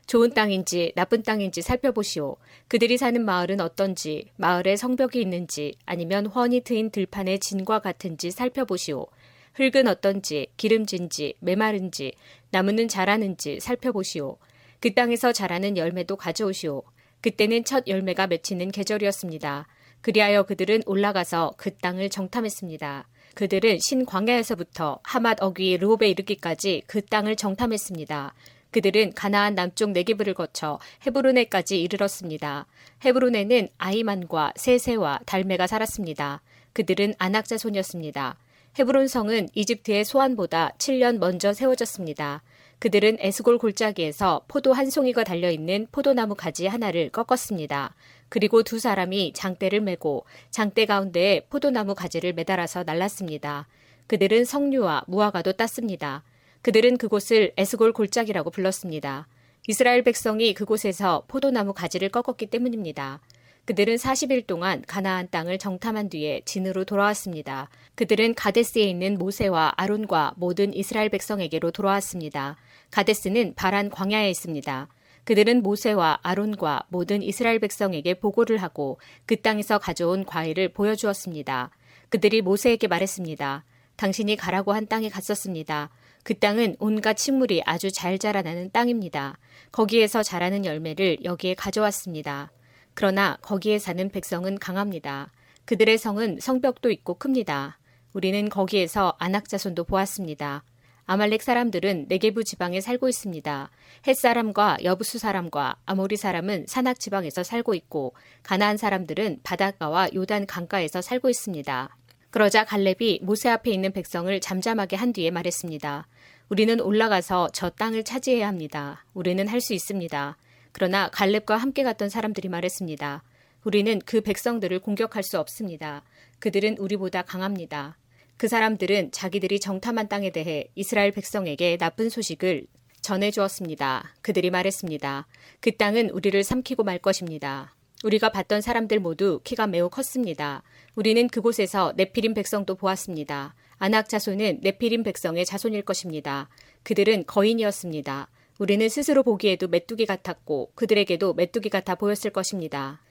좋은 땅인지 나쁜 땅인지 살펴보시오. 그들이 사는 마을은 어떤지, 마을에 성벽이 있는지, 아니면 훤히 트인 들판의 진과 같은지 살펴보시오. 흙은 어떤지, 기름진지, 메마른지, 나무는 자라는지 살펴보시오. 그 땅에서 자라는 열매도 가져오시오. 그때는 첫 열매가 맺히는 계절이었습니다. 그리하여 그들은 올라가서 그 땅을 정탐했습니다. 그들은 신광야에서부터 하맛 어귀 르홉에 이르기까지 그 땅을 정탐했습니다. 그들은 가나안 남쪽 네기브를 거쳐 헤브론에까지 이르렀습니다. 헤브론에는 아이만과 세세와 달메가 살았습니다. 그들은 안악자 손이었습니다. 헤브론 성은 이집트의 소안보다 7년 먼저 세워졌습니다. 그들은 에스골 골짜기에서 포도 한 송이가 달려있는 포도나무 가지 하나를 꺾었습니다. 그리고 두 사람이 장대를 메고 장대 가운데에 포도나무 가지를 매달아서 날랐습니다. 그들은 석류와 무화과도 땄습니다. 그들은 그곳을 에스골 골짜기라고 불렀습니다. 이스라엘 백성이 그곳에서 포도나무 가지를 꺾었기 때문입니다. 그들은 40일 동안 가나안 땅을 정탐한 뒤에 진으로 돌아왔습니다. 그들은 가데스에 있는 모세와 아론과 모든 이스라엘 백성에게로 돌아왔습니다. 가데스는 바란 광야에 있습니다. 그들은 모세와 아론과 모든 이스라엘 백성에게 보고를 하고 그 땅에서 가져온 과일을 보여주었습니다. 그들이 모세에게 말했습니다. 당신이 가라고 한 땅에 갔었습니다. 그 땅은 온갖 식물이 아주 잘 자라나는 땅입니다. 거기에서 자라는 열매를 여기에 가져왔습니다. 그러나 거기에 사는 백성은 강합니다. 그들의 성은 성벽도 있고 큽니다. 우리는 거기에서 안악자손도 보았습니다. 아말렉 사람들은 네게부 지방에 살고 있습니다. 햇 사람과 여부수 사람과 아모리 사람은 산악 지방에서 살고 있고 가나안 사람들은 바닷가와 요단 강가에서 살고 있습니다. 그러자 갈렙이 모세 앞에 있는 백성을 잠잠하게 한 뒤에 말했습니다. 우리는 올라가서 저 땅을 차지해야 합니다. 우리는 할 수 있습니다. 그러나 갈렙과 함께 갔던 사람들이 말했습니다. 우리는 그 백성들을 공격할 수 없습니다. 그들은 우리보다 강합니다. 그 사람들은 자기들이 정탐한 땅에 대해 이스라엘 백성에게 나쁜 소식을 전해 주었습니다. 그들이 말했습니다. 그 땅은 우리를 삼키고 말 것입니다. 우리가 봤던 사람들 모두 키가 매우 컸습니다. 우리는 그곳에서 네피림 백성도 보았습니다. 아낙 자손은 네피림 백성의 자손일 것입니다. 그들은 거인이었습니다. 우리는 스스로 보기에도 메뚜기 같았고 그들에게도 메뚜기 같아 보였을 것입니다.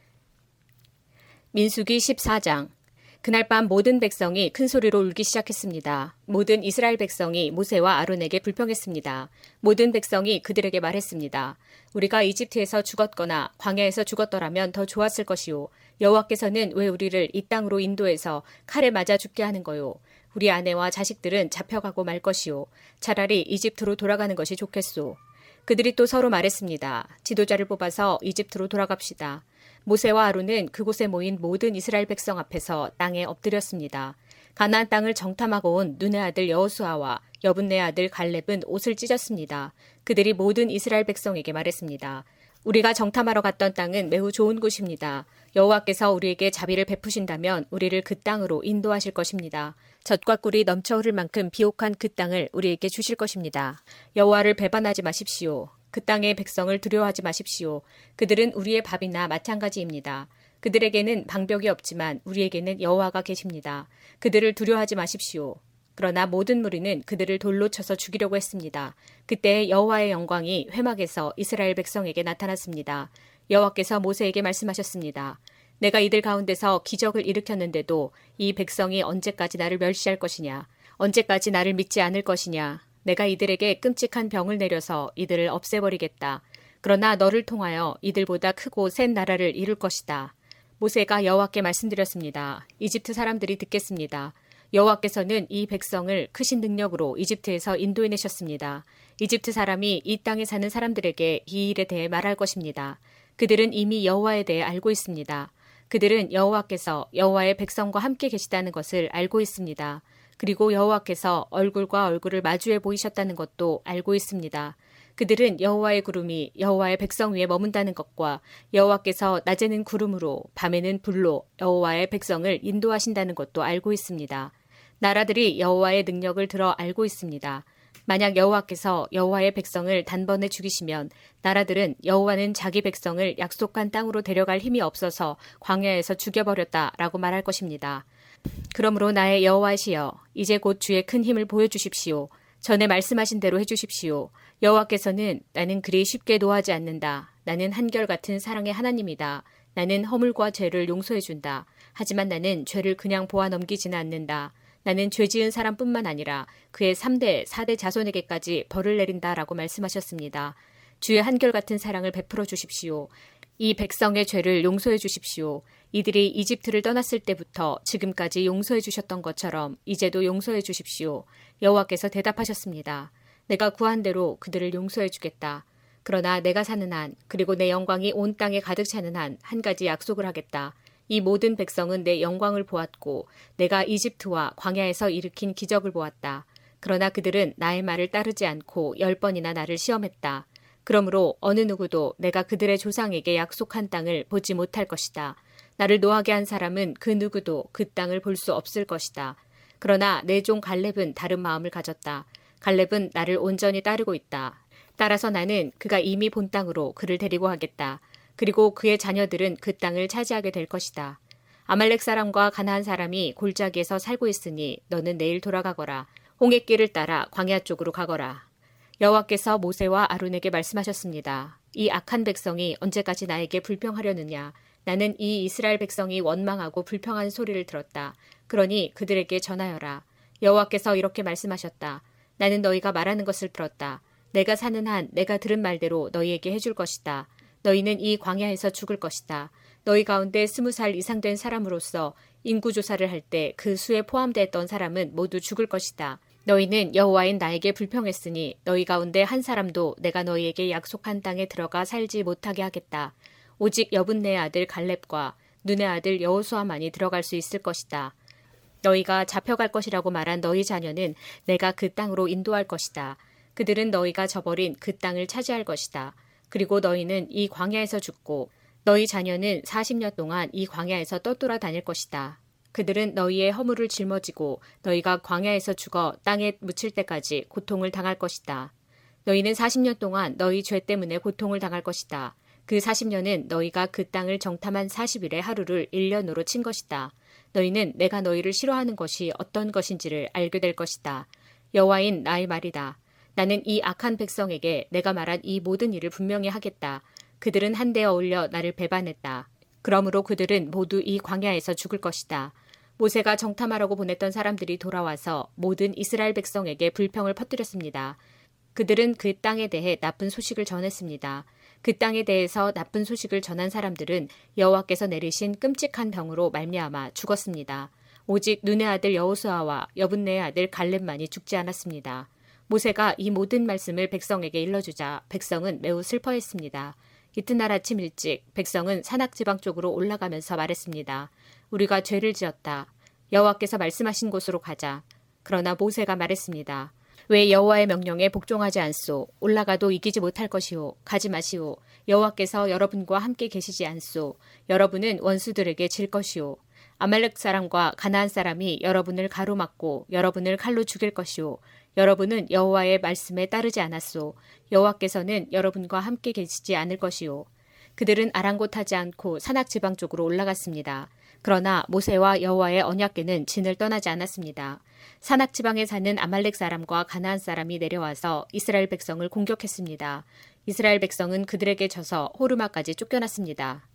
민수기 14장 그날 밤 모든 백성이 큰 소리로 울기 시작했습니다. 모든 이스라엘 백성이 모세와 아론에게 불평했습니다. 모든 백성이 그들에게 말했습니다. 우리가 이집트에서 죽었거나 광야에서 죽었더라면 더 좋았을 것이요. 여호와께서는 왜 우리를 이 땅으로 인도해서 칼에 맞아 죽게 하는 거요. 우리 아내와 자식들은 잡혀가고 말 것이요. 차라리 이집트로 돌아가는 것이 좋겠소. 그들이 또 서로 말했습니다. 지도자를 뽑아서 이집트로 돌아갑시다. 모세와 아론은 그곳에 모인 모든 이스라엘 백성 앞에서 땅에 엎드렸습니다. 가나안 땅을 정탐하고 온 눈의 아들 여호수아와 여분네 아들 갈렙은 옷을 찢었습니다. 그들이 모든 이스라엘 백성에게 말했습니다. 우리가 정탐하러 갔던 땅은 매우 좋은 곳입니다. 여호와께서 우리에게 자비를 베푸신다면 우리를 그 땅으로 인도하실 것입니다. 젖과 꿀이 넘쳐 흐를 만큼 비옥한 그 땅을 우리에게 주실 것입니다. 여호와를 배반하지 마십시오. 그 땅의 백성을 두려워하지 마십시오. 그들은 우리의 밥이나 마찬가지입니다. 그들에게는 방벽이 없지만 우리에게는 여호와가 계십니다. 그들을 두려워하지 마십시오. 그러나 모든 무리는 그들을 돌로 쳐서 죽이려고 했습니다. 그때 여호와의 영광이 회막에서 이스라엘 백성에게 나타났습니다. 여호와께서 모세에게 말씀하셨습니다. 내가 이들 가운데서 기적을 일으켰는데도 이 백성이 언제까지 나를 멸시할 것이냐? 언제까지 나를 믿지 않을 것이냐? 내가 이들에게 끔찍한 병을 내려서 이들을 없애버리겠다. 그러나 너를 통하여 이들보다 크고 센 나라를 이룰 것이다. 모세가 여호와께 말씀드렸습니다. 이집트 사람들이 듣겠습니다. 여호와께서는 이 백성을 크신 능력으로 이집트에서 인도해내셨습니다. 이집트 사람이 이 땅에 사는 사람들에게 이 일에 대해 말할 것입니다. 그들은 이미 여호와에 대해 알고 있습니다. 그들은 여호와께서 여호와의 백성과 함께 계시다는 것을 알고 있습니다. 그리고 여호와께서 얼굴과 얼굴을 마주해 보이셨다는 것도 알고 있습니다. 그들은 여호와의 구름이 여호와의 백성 위에 머문다는 것과 여호와께서 낮에는 구름으로 밤에는 불로 여호와의 백성을 인도하신다는 것도 알고 있습니다. 나라들이 여호와의 능력을 들어 알고 있습니다. 만약 여호와께서 여호와의 백성을 단번에 죽이시면 나라들은 여호와는 자기 백성을 약속한 땅으로 데려갈 힘이 없어서 광야에서 죽여버렸다라고 말할 것입니다. 그러므로 나의 여호와시여 이제 곧 주의 큰 힘을 보여주십시오. 전에 말씀하신 대로 해주십시오. 여호와께서는 나는 그리 쉽게 노하지 않는다. 나는 한결같은 사랑의 하나님이다. 나는 허물과 죄를 용서해준다. 하지만 나는 죄를 그냥 보아 넘기지는 않는다. 나는 죄 지은 사람뿐만 아니라 그의 3대, 4대 자손에게까지 벌을 내린다라고 말씀하셨습니다. 주의 한결같은 사랑을 베풀어 주십시오. 이 백성의 죄를 용서해 주십시오. 이들이 이집트를 떠났을 때부터 지금까지 용서해 주셨던 것처럼 이제도 용서해 주십시오. 여호와께서 대답하셨습니다. 내가 구한 대로 그들을 용서해 주겠다. 그러나 내가 사는 한, 그리고 내 영광이 온 땅에 가득 차는 한, 한 가지 약속을 하겠다. 이 모든 백성은 내 영광을 보았고 내가 이집트와 광야에서 일으킨 기적을 보았다. 그러나 그들은 나의 말을 따르지 않고 열 번이나 나를 시험했다. 그러므로 어느 누구도 내가 그들의 조상에게 약속한 땅을 보지 못할 것이다. 나를 노하게 한 사람은 그 누구도 그 땅을 볼 수 없을 것이다. 그러나 내 종 갈렙은 다른 마음을 가졌다. 갈렙은 나를 온전히 따르고 있다. 따라서 나는 그가 이미 본 땅으로 그를 데리고 하겠다. 그리고 그의 자녀들은 그 땅을 차지하게 될 것이다. 아말렉 사람과 가나안 사람이 골짜기에서 살고 있으니 너는 내일 돌아가거라. 홍해길을 따라 광야 쪽으로 가거라. 여호와께서 모세와 아론에게 말씀하셨습니다. 이 악한 백성이 언제까지 나에게 불평하려느냐? 나는 이 이스라엘 백성이 원망하고 불평하는 소리를 들었다. 그러니 그들에게 전하여라. 여호와께서 이렇게 말씀하셨다. 나는 너희가 말하는 것을 들었다. 내가 사는 한 내가 들은 말대로 너희에게 해줄 것이다. 너희는 이 광야에서 죽을 것이다. 너희 가운데 스무 살 이상 된 사람으로서 인구 조사를 할 때 그 수에 포함되었던 사람은 모두 죽을 것이다. 너희는 여호와인 나에게 불평했으니 너희 가운데 한 사람도 내가 너희에게 약속한 땅에 들어가 살지 못하게 하겠다. 오직 여분네 아들 갈렙과 눈의 아들 여호수아만이 들어갈 수 있을 것이다. 너희가 잡혀갈 것이라고 말한 너희 자녀는 내가 그 땅으로 인도할 것이다. 그들은 너희가 저버린 그 땅을 차지할 것이다. 그리고 너희는 이 광야에서 죽고 너희 자녀는 40년 동안 이 광야에서 떠돌아 다닐 것이다. 그들은 너희의 허물을 짊어지고 너희가 광야에서 죽어 땅에 묻힐 때까지 고통을 당할 것이다. 너희는 40년 동안 너희 죄 때문에 고통을 당할 것이다. 그 40년은 너희가 그 땅을 정탐한 40일의 하루를 1년으로 친 것이다. 너희는 내가 너희를 싫어하는 것이 어떤 것인지를 알게 될 것이다. 여호와인 나의 말이다. 나는 이 악한 백성에게 내가 말한 이 모든 일을 분명히 하겠다. 그들은 한데어 올려 나를 배반했다. 그러므로 그들은 모두 이 광야에서 죽을 것이다. 모세가 정탐하라고 보냈던 사람들이 돌아와서 모든 이스라엘 백성에게 불평을 퍼뜨렸습니다. 그들은 그 땅에 대해 나쁜 소식을 전했습니다. 그 땅에 대해서 나쁜 소식을 전한 사람들은 여호와께서 내리신 끔찍한 병으로 말미암아 죽었습니다. 오직 눈의 아들 여호수아와 여분네의 아들 갈렙만이 죽지 않았습니다. 모세가 이 모든 말씀을 백성에게 일러주자 백성은 매우 슬퍼했습니다. 이튿날 아침 일찍 백성은 산악 지방 쪽으로 올라가면서 말했습니다. 우리가 죄를 지었다. 여호와께서 말씀하신 곳으로 가자. 그러나 모세가 말했습니다. 왜 여호와의 명령에 복종하지 않소? 올라가도 이기지 못할 것이오. 가지 마시오. 여호와께서 여러분과 함께 계시지 않소. 여러분은 원수들에게 질 것이오. 아말렉 사람과 가나안 사람이 여러분을 가로막고 여러분을 칼로 죽일 것이오. 여러분은 여호와의 말씀에 따르지 않았소. 여호와께서는 여러분과 함께 계시지 않을 것이오. 그들은 아랑곳하지 않고 산악 지방 쪽으로 올라갔습니다. 그러나 모세와 여호와의 언약궤는 진을 떠나지 않았습니다. 산악 지방에 사는 아말렉 사람과 가나안 사람이 내려와서 이스라엘 백성을 공격했습니다. 이스라엘 백성은 그들에게 져서 호르마까지 쫓겨났습니다.